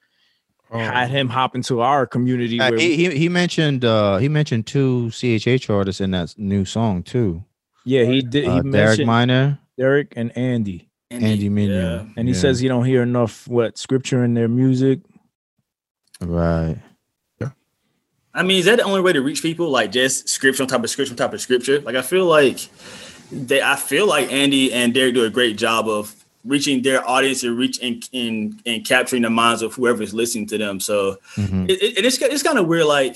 Speaker 5: Um,
Speaker 2: had him hop into our community.
Speaker 3: Uh,
Speaker 2: where
Speaker 3: he, he he mentioned uh he mentioned two CHH artists in that new song too.
Speaker 2: yeah, he did. He
Speaker 3: Uh, Derek
Speaker 2: mentioned
Speaker 3: Minor,
Speaker 2: Derek and Andy.
Speaker 3: Andy
Speaker 1: Yeah.
Speaker 3: Mineo,
Speaker 2: And he
Speaker 3: Yeah.
Speaker 2: says he don't hear enough what scripture in their music.
Speaker 3: right.
Speaker 1: I mean, is that the only way to reach people? Like just scripture on top of scripture on top of scripture? Like I feel like they I feel like Andy and Derek do a great job of reaching their audience and reach and and, and capturing the minds of whoever is listening to them. So
Speaker 3: Mhm.
Speaker 1: it, it- it's it's kind of weird. Like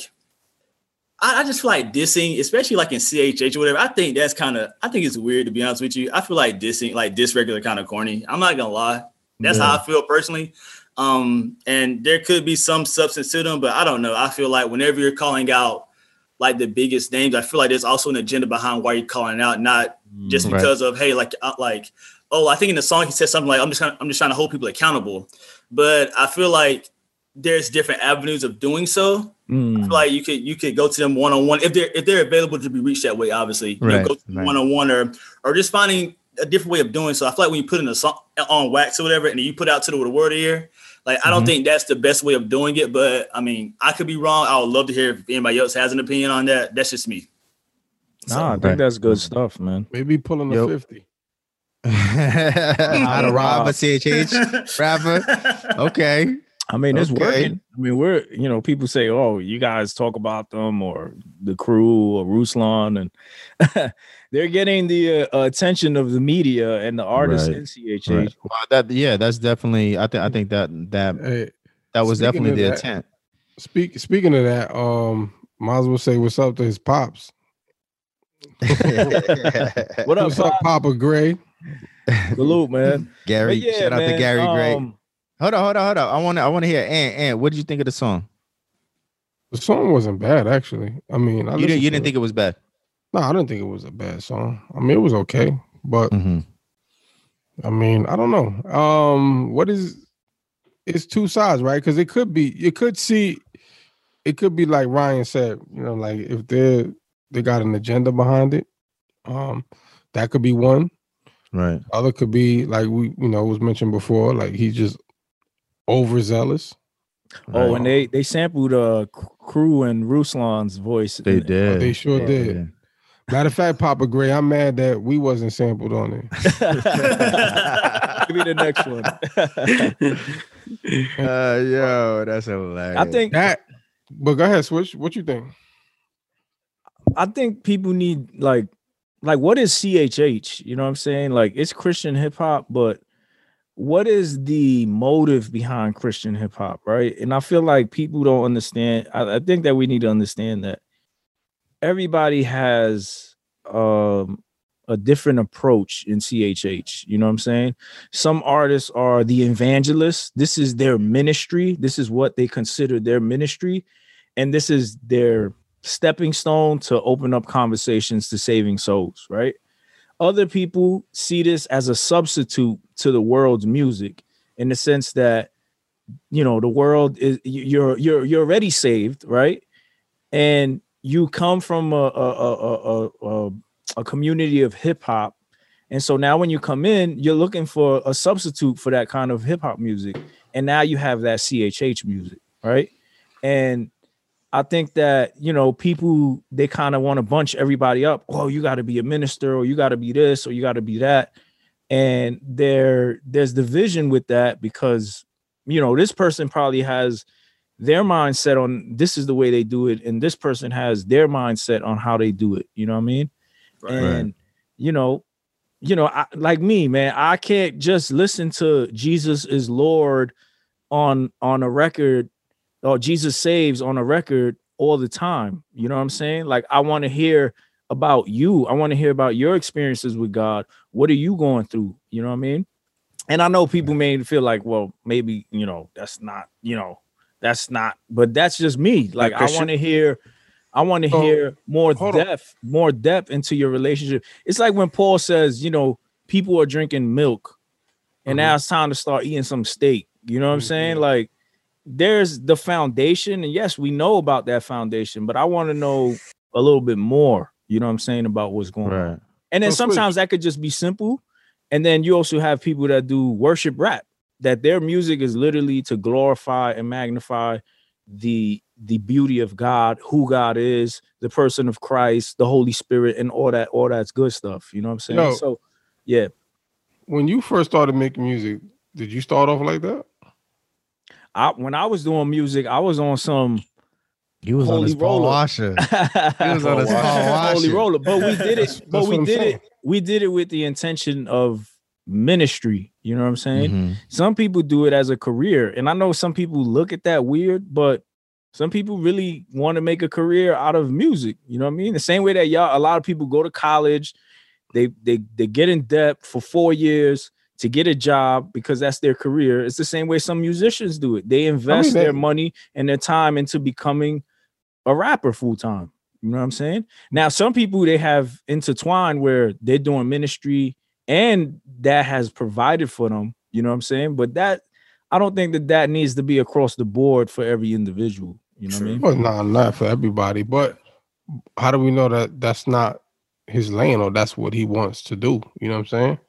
Speaker 1: I, I just feel like dissing, especially like in CHH or whatever. I think that's kind of I think it's weird to be honest with you. I feel like dissing, like dysregular, kind of corny. I'm not gonna lie. That's how I feel personally. Um, and there could be some substance to them, but I don't know. I feel like whenever you're calling out like the biggest names, I feel like there's also an agenda behind why you're calling out, not just
Speaker 3: Right.
Speaker 1: because of hey, like uh, like oh, I think in the song he said something like I'm just trying, I'm just trying to hold people accountable. But I feel like there's different avenues of doing so. I
Speaker 2: Mm.
Speaker 1: feel like you could you could go to them one on one if they're if they're available to be reached that way. Obviously, you know, go
Speaker 3: right.
Speaker 1: one on one or or just finding a different way of doing so. I feel like when you put in a song on wax or whatever, and then you put out to the, word here, like I don't
Speaker 3: Mhm.
Speaker 1: think that's the best way of doing it. But I mean, I could be wrong. I would love to hear if anybody else has an opinion on that. That's just me.
Speaker 2: Nah, I think
Speaker 3: Right.
Speaker 2: that's good stuff, man.
Speaker 5: Maybe pulling a
Speaker 3: Yep.
Speaker 5: 50.
Speaker 3: How to rob a CHH rapper? Okay.
Speaker 2: I mean, it's
Speaker 3: Okay.
Speaker 2: working. I mean, we're you know, people say, "Oh, you guys talk about them or the crew or Ruslan," and they're getting the uh, attention of the media and the artists
Speaker 3: Right,
Speaker 2: in CHH.
Speaker 3: Right. Well, that yeah, that's definitely. I think I think that that
Speaker 5: Hey,
Speaker 3: that was definitely the
Speaker 5: that-
Speaker 3: intent.
Speaker 5: speak, speaking of that, um, might as well say what's up to his pops.
Speaker 2: What up,
Speaker 5: What's up,
Speaker 2: Pop?
Speaker 5: Papa Gray?
Speaker 2: Salute, man.
Speaker 3: Gary,
Speaker 2: yeah,
Speaker 3: shout out to
Speaker 2: man,
Speaker 3: Gary Gray.
Speaker 2: um,
Speaker 3: Hold on, hold on, hold on. I want to I want to hear. Ant, Ant, what did you think of the song?
Speaker 5: The song wasn't bad, actually. I mean, I
Speaker 3: You didn't you didn't
Speaker 5: it.
Speaker 3: think it was bad.
Speaker 5: No, I didn't think it was a bad song. I mean, it was okay, but
Speaker 3: Mm-hmm.
Speaker 5: I mean, I don't know. Um, what is it's two sides, right? Because it could be, you could see, it could be like Ryan said, you know, like if they they got an agenda behind it, um, that could be one.
Speaker 3: Right.
Speaker 5: Other could be like we, you know, was mentioned before, like he's just overzealous.
Speaker 2: Oh,
Speaker 3: Right.
Speaker 2: and they they sampled uh Crew and Ruslan's voice.
Speaker 3: They
Speaker 2: in-
Speaker 3: did.
Speaker 5: they sure
Speaker 3: They
Speaker 5: did. Matter of fact, Papa Gray, I'm mad that we wasn't sampled on it.
Speaker 2: Give me the next one.
Speaker 3: Uh, yo, that's hilarious.
Speaker 2: I think
Speaker 5: That, but go ahead, Switch. What you think?
Speaker 2: I think people need like like what is CHH? You know what I'm saying? Like it's Christian hip hop, but what is the motive behind Christian hip hop, right? And I feel like people don't understand. I, I think that we need to understand that everybody has um a different approach in CHH. You know what I'm saying? Some artists are the evangelists. This is their ministry. This is what they consider their ministry. And this is their stepping stone to open up conversations to saving souls, right? Other people see this as a substitute to the world's music in the sense that you know the world is you- you're you're you're already saved, right? And you come from a a a a, a, a community of hip hop. And so now when you come in, you're looking for a substitute for that kind of hip hop music. And now you have that CHH music, right? And I think that you know people they kind of want to bunch everybody up. Oh, you got to be a minister, or you got to be this, or you got to be that, and there there's division with that because you know this person probably has their mindset on this is the way they do it, and this person has their mindset on how they do it. You know what I mean? And you know, you know, I, like me, man, I can't just listen to Jesus is Lord on on a record or Jesus saves on a record all the time. You know what I'm saying? Like I want to hear about you. I want to hear about your experiences with God. What are you going through? You know what I mean? And I know people may feel like, well, maybe, you know, that's not, you know, that's not, but that's just me. Like I want to hear I want to
Speaker 5: So,
Speaker 2: hear more
Speaker 5: hold on.
Speaker 2: depth, more depth into your relationship. It's like when Paul says, you know, people are drinking milk and mm-hmm. now it's time to start eating some steak. You know what I'm saying? Mm-hmm. Like there's the foundation, and yes, we know about that foundation, but I want to know a little bit more. You know what I'm saying about what's going on. And then
Speaker 5: So, Switch.
Speaker 2: sometimes that could just be simple. And then you also have people that do worship rap, that their music is literally to glorify and magnify the the beauty of God, who God is, the person of Christ, the Holy Spirit, and all that, all that's good stuff. You know what I'm saying?
Speaker 5: Yo.
Speaker 2: So yeah,
Speaker 5: When you first started making music, did you start off like that?
Speaker 2: I when I was doing music, I was on some
Speaker 3: He was on
Speaker 2: Holy
Speaker 3: his Paul
Speaker 2: roller.
Speaker 3: Washer.
Speaker 2: he
Speaker 3: was on his Paul
Speaker 2: holy
Speaker 3: Washer.
Speaker 2: roller. But we did it, but we did
Speaker 5: saying.
Speaker 2: it, we did it with the intention of ministry. You know what I'm saying?
Speaker 3: Mhm.
Speaker 2: some people do it as a career and i know some people look at that weird but some people really want to make a career out of music you know what i mean the same way that y'all a lot of people go to college they they they get in debt for four years to get a job because that's their career it's the same way some musicians do it they invest
Speaker 5: that-
Speaker 2: their money and their time into becoming a rapper full time you know what i'm saying now some people they have intertwined where they're doing ministry and that has provided for them you know what i'm saying but that i don't think that that needs to be across the board for every individual you know what i mean
Speaker 5: Well, nah, not for everybody. But how do we know that that's not his lane or that's what he wants to do? You know what I'm saying?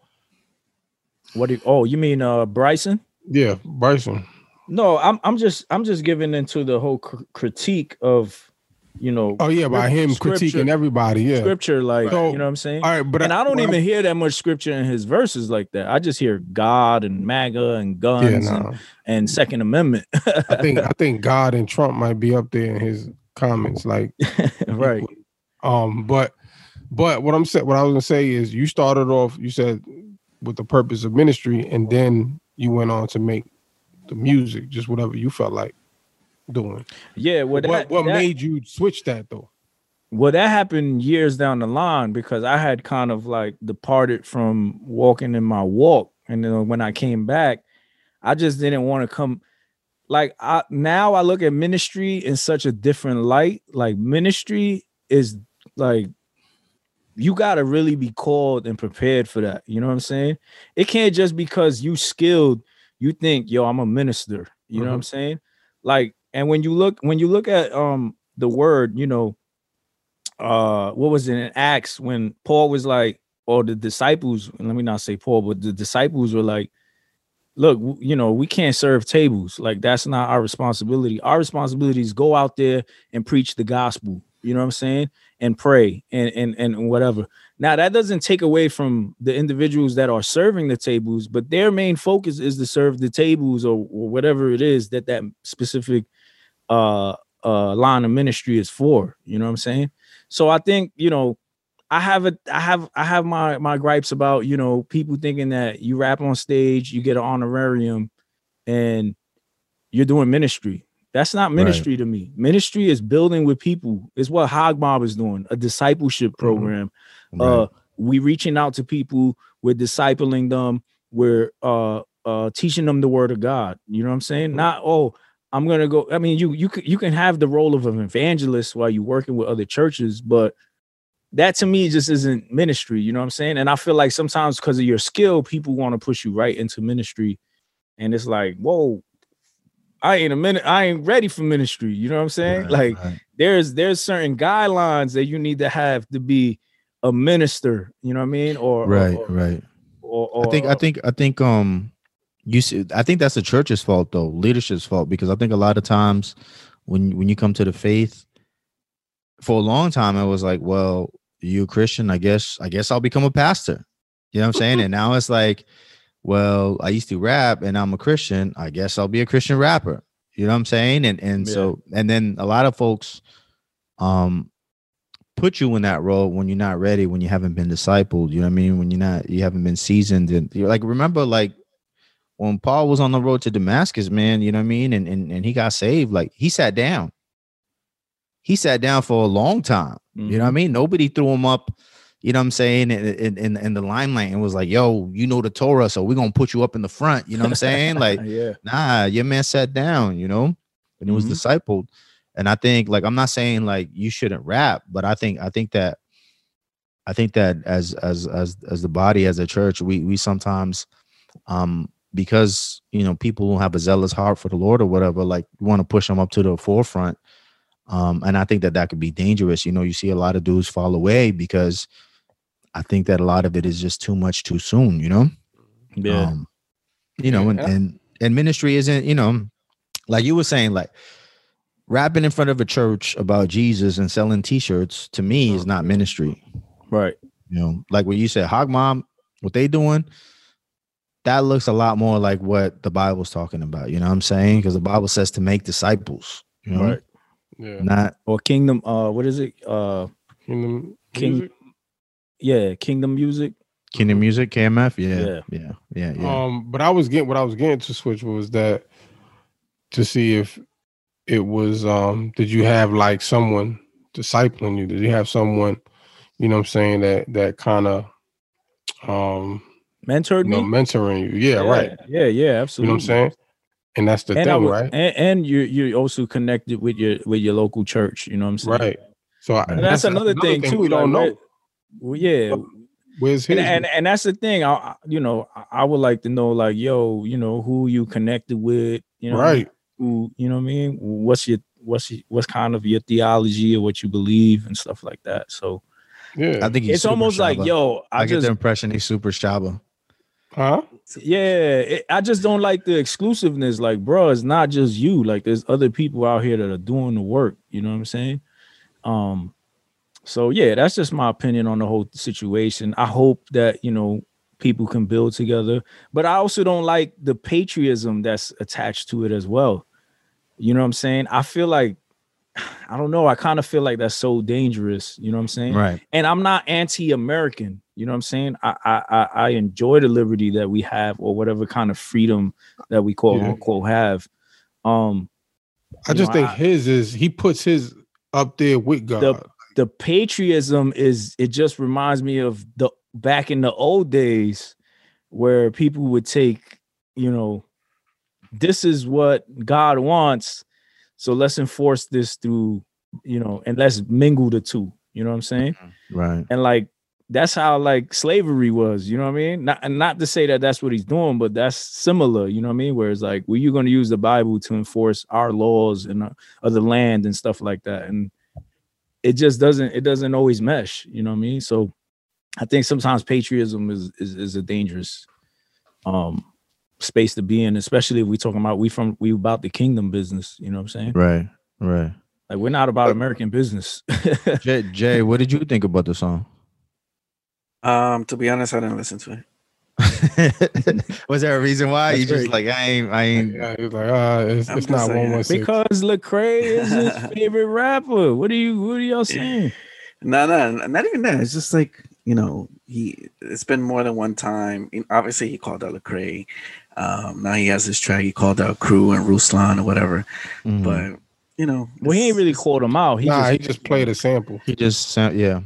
Speaker 2: What do you, oh you mean uh bryson
Speaker 5: Yeah, Bryson.
Speaker 2: no i'm i'm just i'm just giving into the whole cr- critique of you know
Speaker 5: Oh yeah, by him critiquing everybody. Yeah.
Speaker 2: scripture like
Speaker 5: So,
Speaker 2: you know what i'm saying
Speaker 5: All right, but
Speaker 2: and I don't even
Speaker 5: I'm-
Speaker 2: hear that much scripture in his verses like that. I just hear God and MAGA and guns
Speaker 5: Yeah,
Speaker 2: and, and Second Amendment.
Speaker 5: I think I think God and Trump might be up there in his comments. Like
Speaker 2: right.
Speaker 5: Um, but but what I'm saying, what I was gonna say is, you started off, you said, with the purpose of ministry, and then you went on to make the music, just whatever you felt like doing.
Speaker 2: Yeah. Well, that,
Speaker 5: what what
Speaker 2: that-
Speaker 5: made you switch that though?
Speaker 2: well, that happened years down the line because I had kind of like departed from walking in my walk, and then when I came back, I just didn't want to come. Like I now I look at ministry in such a different light. Like ministry is like you got to really be called and prepared for that. You know what I'm saying? It can't just because you skilled, you think, yo, I'm a minister. You know what I'm saying? Like, and when you look, when you look at um the word, you know, uh, what was it in Acts when Paul was like, or the disciples, let me not say Paul, but the disciples were like, look, you know, we can't serve tables. Like that's not our responsibility. Our responsibility is go out there and preach the gospel. You know what I'm saying? And pray and and and whatever. Now that doesn't take away from the individuals that are serving the tables, but their main focus is to serve the tables or, or whatever it is that that specific uh uh line of ministry is for. You know what I'm saying? So I think you know I have a I have I have my my gripes about you know people thinking that you rap on stage, you get an honorarium, and you're doing ministry. That's not ministry to me. Ministry is building with people. Is what Hog Mob is doing, a discipleship program. Uh, we reaching out to people, we're discipling them, we're uh uh teaching them the word of God. You know what I'm saying? Not oh, I'm gonna go. I mean, you you can you can have the role of an evangelist while you're working with other churches, but that to me just isn't ministry. You know what I'm saying? And I feel like sometimes because of your skill, people want to push you right into ministry, and it's like, whoa, I ain't a minute, I ain't ready for ministry. You know what I'm saying?
Speaker 3: Right,
Speaker 2: like
Speaker 3: right.
Speaker 2: there's there's certain guidelines that you need to have to be a minister. You know what I mean? Or
Speaker 3: right,
Speaker 2: or,
Speaker 3: right.
Speaker 2: Or, or,
Speaker 3: I think I think I think um you see I think that's the church's fault though, leadership's fault because I think a lot of times when when you come to the faith for a long time I was like, well, you a Christian, I guess I guess I'll become a pastor. You know what I'm saying? and now it's like, well, I used to rap and I'm a Christian, I guess I'll be a Christian rapper. You know what I'm saying? And and
Speaker 2: Yeah.
Speaker 3: so and then a lot of folks um put you in that role when you're not ready, when you haven't been discipled. You know what I mean? When you're not, you haven't been seasoned. And you're like, remember, like when Paul was on the road to Damascus, man, you know what I mean? And and, and he got saved, like he sat down. He sat down for a long time. You know what I mean? Nobody threw him up, you know what I'm saying, in, in, in, the limelight and was like, yo, you know the Torah, so we're gonna put you up in the front. You know what I'm saying? Like,
Speaker 2: yeah,
Speaker 3: nah, your man sat down, you know, and it was
Speaker 2: Mhm.
Speaker 3: discipled. And I think, like, I'm not saying like you shouldn't rap, but I think I think that I think that as as as as the body, as a church, we we sometimes um because you know people who have a zealous heart for the Lord or whatever, like you want to push them up to the forefront. Um, and I think that that could be dangerous. You know, you see a lot of dudes fall away because I think that a lot of it is just too much too soon. You know,
Speaker 2: yeah.
Speaker 3: um, you know,
Speaker 5: Yeah,
Speaker 3: and,
Speaker 5: and
Speaker 3: and and ministry isn't, you know, like you were saying, like rapping in front of a church about Jesus and selling T-shirts to me is not ministry.
Speaker 2: right.
Speaker 3: You know, like what you said, Hog Mob, what they doing, that looks a lot more like what the Bible's talking about. You know what I'm saying? Because the Bible says to make disciples. You know,
Speaker 2: Right.
Speaker 5: Yeah.
Speaker 3: not
Speaker 2: Or kingdom. Uh, what is it? Uh,
Speaker 5: Kingdom
Speaker 2: King-
Speaker 5: music.
Speaker 2: Yeah, kingdom music.
Speaker 3: Kingdom Music, KMF. Yeah,
Speaker 2: Yeah.
Speaker 3: yeah, yeah, yeah.
Speaker 5: Um, but I was getting what I was getting to switch was that to see if it was um did you have like someone discipling you? Did you have someone, you know what I'm saying, that that kind of um
Speaker 2: Mentored
Speaker 5: you know,
Speaker 2: me.
Speaker 5: mentoring you? Yeah, right.
Speaker 2: Yeah, yeah, absolutely.
Speaker 5: You know what I'm saying? And that's the
Speaker 2: and
Speaker 5: thing,
Speaker 2: would-
Speaker 5: right?
Speaker 2: And, and you're you're also connected with your with your local church. You know what I'm saying?
Speaker 5: Right. So I-
Speaker 2: And that's, another, thing, too.
Speaker 5: We don't
Speaker 2: like,
Speaker 5: know.
Speaker 2: Well, yeah,
Speaker 5: Where's his?
Speaker 2: and, and and that's the thing. I, I you know I- I would like to know like yo you know who you connected with. You know
Speaker 5: right.
Speaker 2: Who you know what I mean? What's your what's your, what's kind of your theology or what you believe and stuff like that. So
Speaker 5: Yeah.
Speaker 3: I think he's
Speaker 2: it's
Speaker 3: super
Speaker 2: almost like yo
Speaker 3: I,
Speaker 2: I,
Speaker 3: get
Speaker 2: just
Speaker 3: the impression he's super Shaba.
Speaker 5: huh?
Speaker 2: Yeah, it, I just don't like the exclusiveness. Like, bro, it's not just you. Like, there's other people out here that are doing the work. You know what I'm saying? Um, so yeah, that's just my opinion on the whole situation. I hope that you know people can build together, but I also don't like the patriotism that's attached to it as well. You know what I'm saying? I feel like I don't know. I kind of feel like that's so dangerous. You know what I'm saying?
Speaker 3: Right.
Speaker 2: and I'm not anti-American. You know what I'm saying? I I I- I enjoy the liberty that we have, or whatever kind of freedom that we quote
Speaker 5: Yeah.
Speaker 2: unquote have. Um,
Speaker 5: I just
Speaker 2: know,
Speaker 5: think
Speaker 2: I-
Speaker 5: his is he puts his up there with God.
Speaker 2: the patriotism is it just reminds me of the back in the old days where people would take, you know, this is what God wants, so let's enforce this through, you know, and let's mingle the two. You know what I'm saying?
Speaker 3: Right.
Speaker 2: and like that's how like slavery was you know what i mean not not to say that that's what he's doing but that's similar you know what i mean where it's like well you're going to use the bible to enforce our laws and uh, of the land and stuff like that and it just doesn't it doesn't always mesh you know what i mean so i think sometimes patriotism is is, is a dangerous um space to be in, especially if we talking about we from we about the kingdom business. You know what I'm saying?
Speaker 3: Right, right.
Speaker 2: Like we're not about American business.
Speaker 3: Jay, Jay, what did you think about the song?
Speaker 4: Um, to be honest, I didn't listen to it.
Speaker 3: Was there a reason why
Speaker 2: That's
Speaker 3: you just like I ain't I ain't
Speaker 5: Yeah, he's like, uh, it's, it's not
Speaker 4: saying.
Speaker 5: one one six.
Speaker 2: because Lecrae is his favorite rapper. What are you what are y'all saying?
Speaker 4: No, no, not even that. It's just like you know, he. It's been more than one time. You Obviously, he called out Lecrae. Um, now he has this track. He called out Crew and Ruslan or whatever.
Speaker 3: Mhm.
Speaker 4: But you know,
Speaker 2: Well, he ain't
Speaker 4: it's-
Speaker 2: really
Speaker 4: it's-
Speaker 2: called him out. He
Speaker 5: nah,
Speaker 2: just,
Speaker 5: he just played a sample.
Speaker 3: he just sound yeah.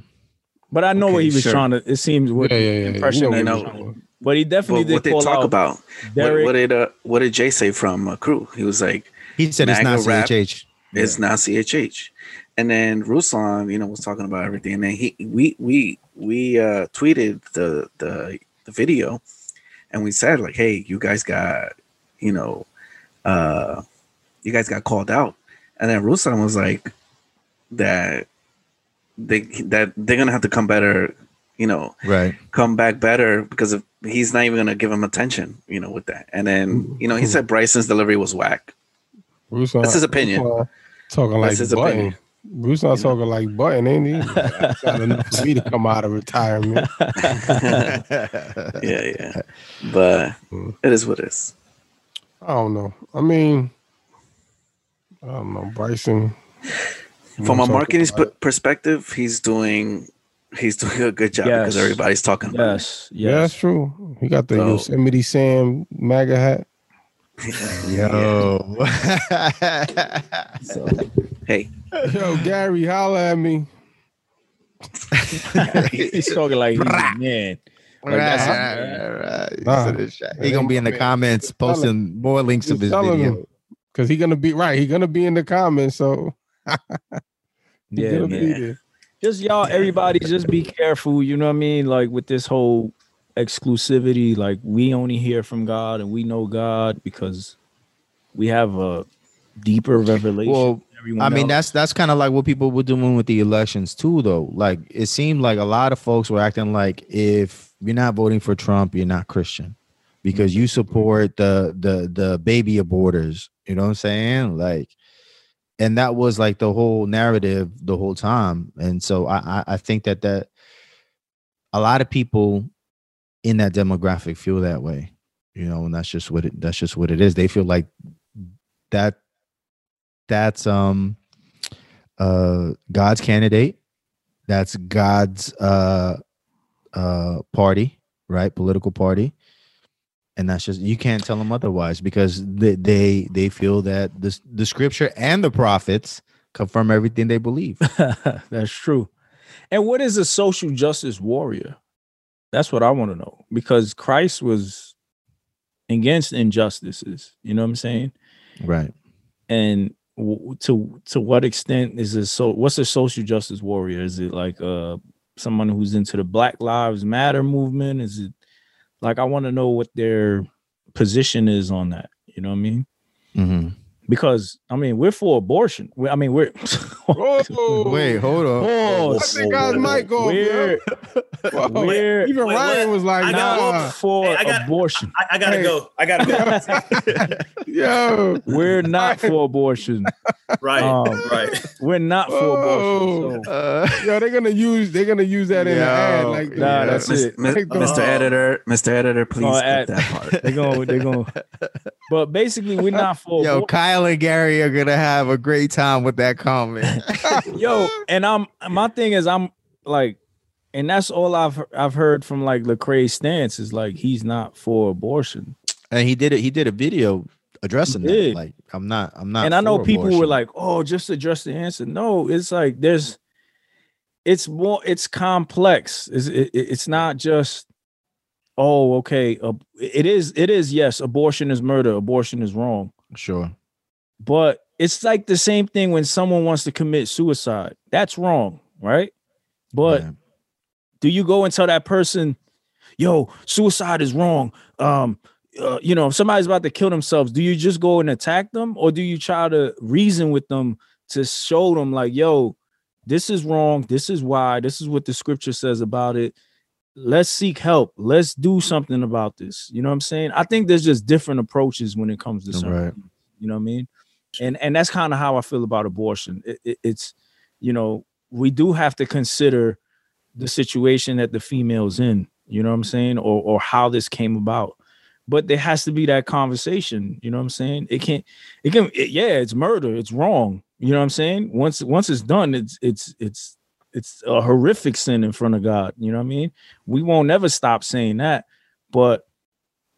Speaker 2: but I know what he was
Speaker 4: sure.
Speaker 2: trying to. It seems what
Speaker 5: Yeah, yeah, yeah.
Speaker 2: impression
Speaker 5: You
Speaker 2: that
Speaker 5: know,
Speaker 2: he
Speaker 4: you know,
Speaker 2: trying to- But he definitely
Speaker 4: But
Speaker 2: did
Speaker 4: what they
Speaker 2: call
Speaker 4: talk
Speaker 2: out
Speaker 4: about? What,
Speaker 2: Derek.
Speaker 4: what did uh, what did Jay say from uh, Crew? He was like,
Speaker 3: He said it's not
Speaker 4: rap.
Speaker 3: CHH.
Speaker 4: it's now CHH. And then Ruslan, you know, was talking about everything. And then he we we we uh tweeted the the the video and we said like, hey, you guys got, you know, uh you guys got called out. And then Ruslan was like that they that they're gonna have to come better, you know,
Speaker 3: Right.
Speaker 4: come back better because of he's not even gonna give him attention, you know, with that. And then, you know, he said Bryson's delivery was whack.
Speaker 5: Ruslan,
Speaker 4: That's his opinion.
Speaker 5: Ruslan talking like
Speaker 4: That's his
Speaker 5: button.
Speaker 4: opinion.
Speaker 5: Bruce not talking like button, ain't he? That's not enough for me to come out of retirement.
Speaker 4: yeah, yeah. But
Speaker 5: Mm.
Speaker 4: it is what it is.
Speaker 5: I don't know. I mean, I don't know. Bryson.
Speaker 4: From a marketing sp- perspective, he's doing he's doing a good job because everybody's talking about
Speaker 2: Yes,
Speaker 5: Yeah, that's true. He got the
Speaker 4: So-
Speaker 5: Yosemite Sam MAGA hat.
Speaker 4: it.
Speaker 3: Yo.
Speaker 2: So,
Speaker 4: Hey,
Speaker 5: Yo, Gary, holla at me.
Speaker 2: he's talking like he's a man. Like, that's-
Speaker 5: Nah,
Speaker 3: he gonna be in the comments posting more links of
Speaker 5: Just
Speaker 3: his video.
Speaker 5: him. Cause he gonna be right. He gonna be in the comments. So he
Speaker 2: Yeah,
Speaker 5: gonna
Speaker 2: man. Just y'all everybody just be careful you know what i mean like with this whole exclusivity like we only hear from god and we know god because we have a deeper revelation
Speaker 3: Well,
Speaker 2: everyone
Speaker 3: I mean,
Speaker 2: else.
Speaker 3: that's that's kind of like what people were doing with the elections too, though. Like it seemed like a lot of folks were acting like if you're not voting for Trump, you're not Christian because you support the the the baby aborters. You know what I'm saying? Like, and that was like the whole narrative the whole time. And so I I, think that that a lot of people in that demographic feel that way. You know, and that's just what it that's just what it is. They feel like that that's um uh God's candidate. That's God's uh uh party, right? Political party. And that's just you can't tell them otherwise because they they, they feel that this the scripture and the prophets confirm everything they believe.
Speaker 2: that's true. And what is a social justice warrior? That's what i want to know because christ was against injustices you know what i'm saying?
Speaker 3: Right.
Speaker 2: and w- to to what extent is it so what's a social justice warrior? Is it like uh someone who's into the black lives matter movement? Is it like i want to know what their position is on that you know what i mean
Speaker 3: Mm-hmm.
Speaker 2: Because i mean we're for abortion We- i mean we're
Speaker 5: Whoa.
Speaker 3: Wait, hold on.
Speaker 2: Pause.
Speaker 5: I think I might go.
Speaker 2: we're, we're
Speaker 5: Even
Speaker 1: Wait,
Speaker 5: Ryan
Speaker 1: what?
Speaker 5: was like,
Speaker 1: I got-
Speaker 5: nah.
Speaker 2: not for
Speaker 1: Hey, I got-
Speaker 2: abortion
Speaker 1: I, I gotta
Speaker 5: Hey.
Speaker 1: go. I gotta go.
Speaker 5: Yo.
Speaker 2: we're not for abortion
Speaker 1: right,
Speaker 2: Um,
Speaker 1: right.
Speaker 2: we're not for abortion so
Speaker 3: Uh,
Speaker 5: Yo, they're gonna use they're gonna use that in the ad.
Speaker 3: Yo,
Speaker 5: Like
Speaker 2: Nah,
Speaker 3: Yeah.
Speaker 2: that's
Speaker 4: Mis-
Speaker 2: it.
Speaker 4: mi-
Speaker 5: Like the-
Speaker 4: Mr. Editor, Mr. Editor, please
Speaker 2: Oh,
Speaker 4: cut that part.
Speaker 2: they're gonna they're gonna. but basically we're not for
Speaker 3: Yo,
Speaker 2: abortion.
Speaker 3: Kyle and Gary are gonna have a great time with that comment.
Speaker 2: yo and i'm my thing is i'm like and that's all i've i've heard from like Lecrae's stance is like he's not for abortion
Speaker 3: and he did it. He did a video addressing
Speaker 2: He
Speaker 3: that. Like, I'm not. I'm not.
Speaker 2: and i know
Speaker 3: for
Speaker 2: people were like oh just address the answer no it's like there's it's more it's complex it's, it, it- it's not just oh okay uh, it is it is yes abortion is murder abortion is wrong
Speaker 3: sure.
Speaker 2: But it's like the same thing when someone wants to commit suicide that's wrong right but do you go and tell that person yo suicide is wrong um uh, you know if somebody's about to kill themselves do you just go and attack them or do you try to reason with them to show them like yo this is wrong this is why this is what the scripture says about it let's seek help. Let's do something about this. You know what I'm saying? I think there's just different approaches when it comes to certain
Speaker 3: Right.
Speaker 2: You know what I mean? And and that's kind of how I feel about abortion. It- it- it's you know we do have to consider the situation that the female's in. You know what I'm saying, or or how this came about. But there has to be that conversation. You know what I'm saying? It can't. It can. it- yeah, it's murder. It's wrong. You know what I'm saying? Once once it's done, it's it's it's it's a horrific sin in front of God. You know what I mean? We won't never stop saying that, but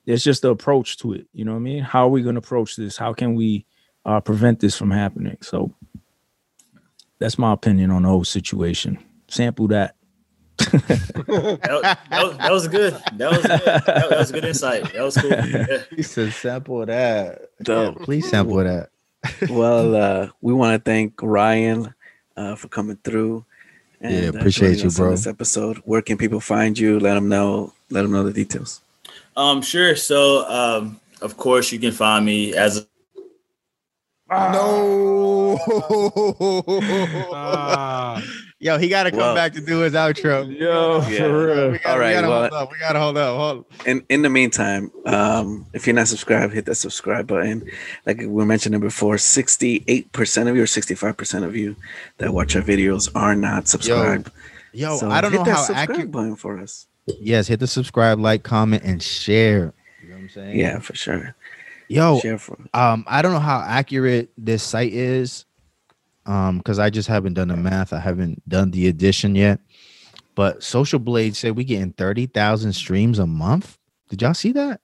Speaker 2: it's just the approach to it. You know what I mean? How are we going to approach this? How can we uh, prevent this from happening? So that's my opinion on the whole situation. Sample that.
Speaker 1: That, was- that that was good. That was good. That, that was good insight. That was cool. Yeah.
Speaker 3: He said sample that.
Speaker 4: Dope.
Speaker 3: Yeah, please sample that.
Speaker 4: well, uh, we want to thank Ryan uh, for coming through.
Speaker 3: Yeah,
Speaker 4: uh,
Speaker 3: appreciate
Speaker 4: joining
Speaker 3: you,
Speaker 4: us
Speaker 3: bro.
Speaker 4: This episode. Where can people find you? Let them know. Let them know the details.
Speaker 1: Um, sure. So, um, of course, you can find me as
Speaker 3: No.
Speaker 5: Ah.
Speaker 3: Yo, he got to come
Speaker 4: Well-
Speaker 3: back to do his outro.
Speaker 2: Yo,
Speaker 4: Yeah.
Speaker 2: for real.
Speaker 3: We gotta,
Speaker 4: All right,
Speaker 3: we gotta
Speaker 4: well-
Speaker 3: hold up. We gotta hold up. Hold.
Speaker 4: in in the meantime, um, if you're not subscribed, hit that subscribe button. Like we were mentioning before, 68% of you or 65% of you that watch our videos are not subscribed.
Speaker 3: Yo,
Speaker 4: So
Speaker 3: I don't
Speaker 4: hit
Speaker 3: know
Speaker 4: that
Speaker 3: how
Speaker 4: subscribe
Speaker 3: accurate.
Speaker 4: button for us.
Speaker 3: Yes, hit the subscribe, like, comment, and share. You know what I'm saying?
Speaker 4: Yeah, for sure.
Speaker 3: Yo,
Speaker 4: Share
Speaker 3: um, I don't know how accurate this site is, um, because I just haven't done the math. I haven't done the addition yet. But Social Blade said we getting thirty thousand streams a month. Did y'all see that?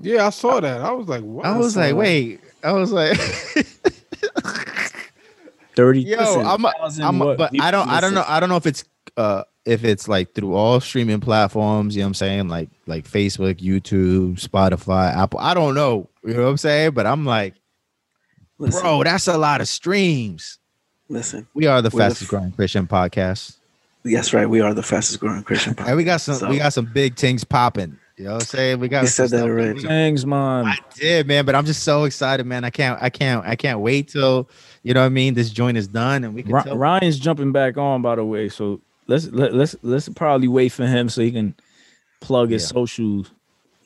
Speaker 5: Yeah, I saw that. I was like, what?
Speaker 3: I was like, wait. I was like,
Speaker 2: 30
Speaker 3: yo, I'm, a, I'm, a, but I don't, I don't know, I don't know if it's, uh, if it's like through all streaming platforms. You know what I'm saying? Like, like Facebook, YouTube, Spotify, Apple. I don't know. You know what I'm saying? But I'm like,
Speaker 4: Listen,
Speaker 3: bro, that's a lot of streams.
Speaker 4: listen.
Speaker 3: We are the
Speaker 4: We're the
Speaker 3: fastest
Speaker 4: f-
Speaker 3: growing Christian podcast.
Speaker 4: Yes, right. We are the fastest growing Christian podcast.
Speaker 3: And we got some
Speaker 4: So-
Speaker 3: we got some big things popping. You know what I'm saying? We got
Speaker 4: You said that
Speaker 3: stuff-
Speaker 4: already.
Speaker 2: Thanks, man.
Speaker 3: I did, man, but I'm just so excited, man. I can't I can't I can't wait till you know what I mean this joint is done and we can
Speaker 2: Ry-
Speaker 3: tell
Speaker 2: Ryan's jumping back on, by the way. So let's let, let's let's probably wait for him so he can plug his
Speaker 3: Yeah.
Speaker 2: socials.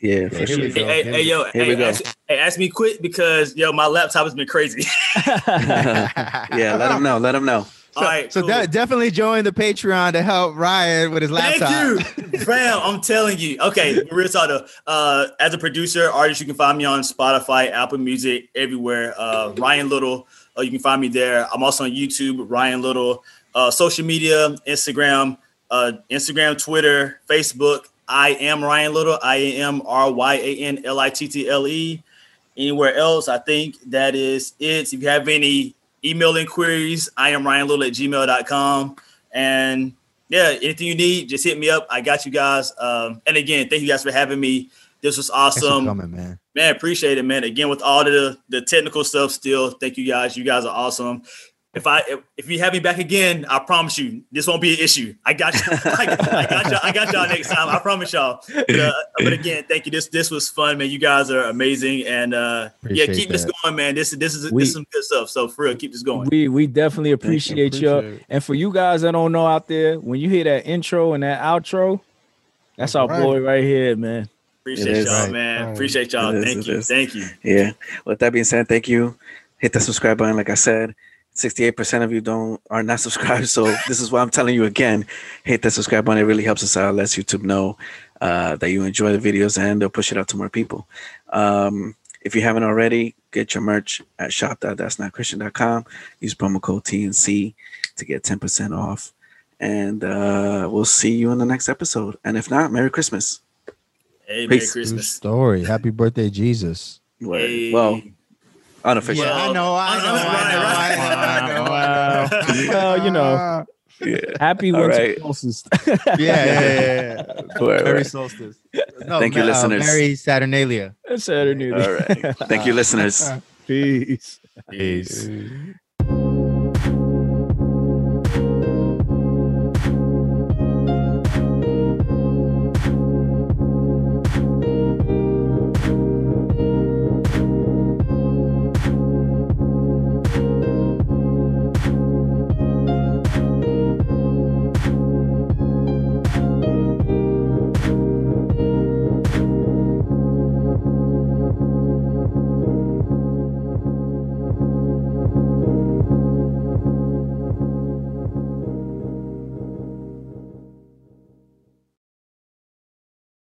Speaker 4: Yeah, for
Speaker 3: here
Speaker 4: sure.
Speaker 3: we go.
Speaker 1: hey, hey, hey, yo,
Speaker 4: Here we
Speaker 1: hey,
Speaker 4: go.
Speaker 1: ask, hey, ask me quick because yo, my laptop has been crazy.
Speaker 4: yeah, let him know. Let him know.
Speaker 1: All right,
Speaker 3: so
Speaker 1: cool.
Speaker 3: de- definitely join the Patreon to help Ryan with his laptop.
Speaker 1: Thank you, fam. I'm telling you. Okay, real talk though. Uh, as a producer, artist, you can find me on Spotify, Apple Music, everywhere. Uh, Ryan Little, uh, you can find me there. I'm also on YouTube, Ryan Little. Uh, social media, Instagram, uh, Instagram, Twitter, Facebook. I am Ryan Little. I am R Y A N L I T T L E. Anywhere else, I think that is it. If you have any email inquiries, I am Ryan Little at gmail.com. And yeah, anything you need, just hit me up. I got you guys. Um, and again, thank you guys for having me. This was awesome.
Speaker 3: coming, man.
Speaker 1: Man, appreciate it, man. Again, with all the the technical stuff, still, thank you guys. You guys are awesome. If I if, if you have me back again, I promise you this won't be an issue. I got you. I got, I got y'all. I got y'all next time. I promise y'all. But, uh, but again, thank you. This this was fun, man. You guys are amazing, and uh, yeah,
Speaker 3: Appreciate
Speaker 1: keep this going, man. This this is
Speaker 2: We-
Speaker 1: this is some good stuff. So for real, keep this going.
Speaker 2: We we definitely appreciate you.
Speaker 5: Appreciate.
Speaker 2: And for you guys that don't know out there, when you hear that intro and that outro, that's our
Speaker 5: Right.
Speaker 2: boy right here, man.
Speaker 1: Appreciate y'all,
Speaker 3: Right.
Speaker 1: man.
Speaker 5: Right.
Speaker 1: Appreciate y'all.
Speaker 4: It is,
Speaker 1: Thank
Speaker 4: it
Speaker 1: you. Thank you.
Speaker 4: Yeah. With that being said, thank you. Hit the subscribe button. Like I said, 68% of you don't are not subscribed. So this is why I'm telling you again. Hit that subscribe button. It really helps us out. Lets YouTube know uh, that you enjoy the videos and they'll push it out to more people. Um, if you haven't already, get your merch at shop.that'snotchristian.com. Use promo code TNC to get 10% off. And uh, we'll see you in the next episode. And if not, Merry Christmas.
Speaker 1: Hey, Merry
Speaker 4: Peace.
Speaker 3: True
Speaker 1: Christmas.
Speaker 3: story. Happy birthday, Jesus.
Speaker 1: Hey.
Speaker 4: Well, unofficial.
Speaker 3: Yeah, I know, I know, I know, I know, I know.
Speaker 2: Well, you know,
Speaker 5: Ah,
Speaker 4: Yeah.
Speaker 2: happy winter
Speaker 4: right.
Speaker 2: solstice.
Speaker 3: Yeah, yeah, yeah. yeah.
Speaker 4: Word,
Speaker 3: Merry
Speaker 4: word.
Speaker 3: solstice. No,
Speaker 4: Thank you,
Speaker 3: ma- uh,
Speaker 4: listeners.
Speaker 3: Merry Saturnalia.
Speaker 2: Saturday.
Speaker 4: All right. Thank you, listeners.
Speaker 2: Peace.
Speaker 3: Peace.
Speaker 5: eh.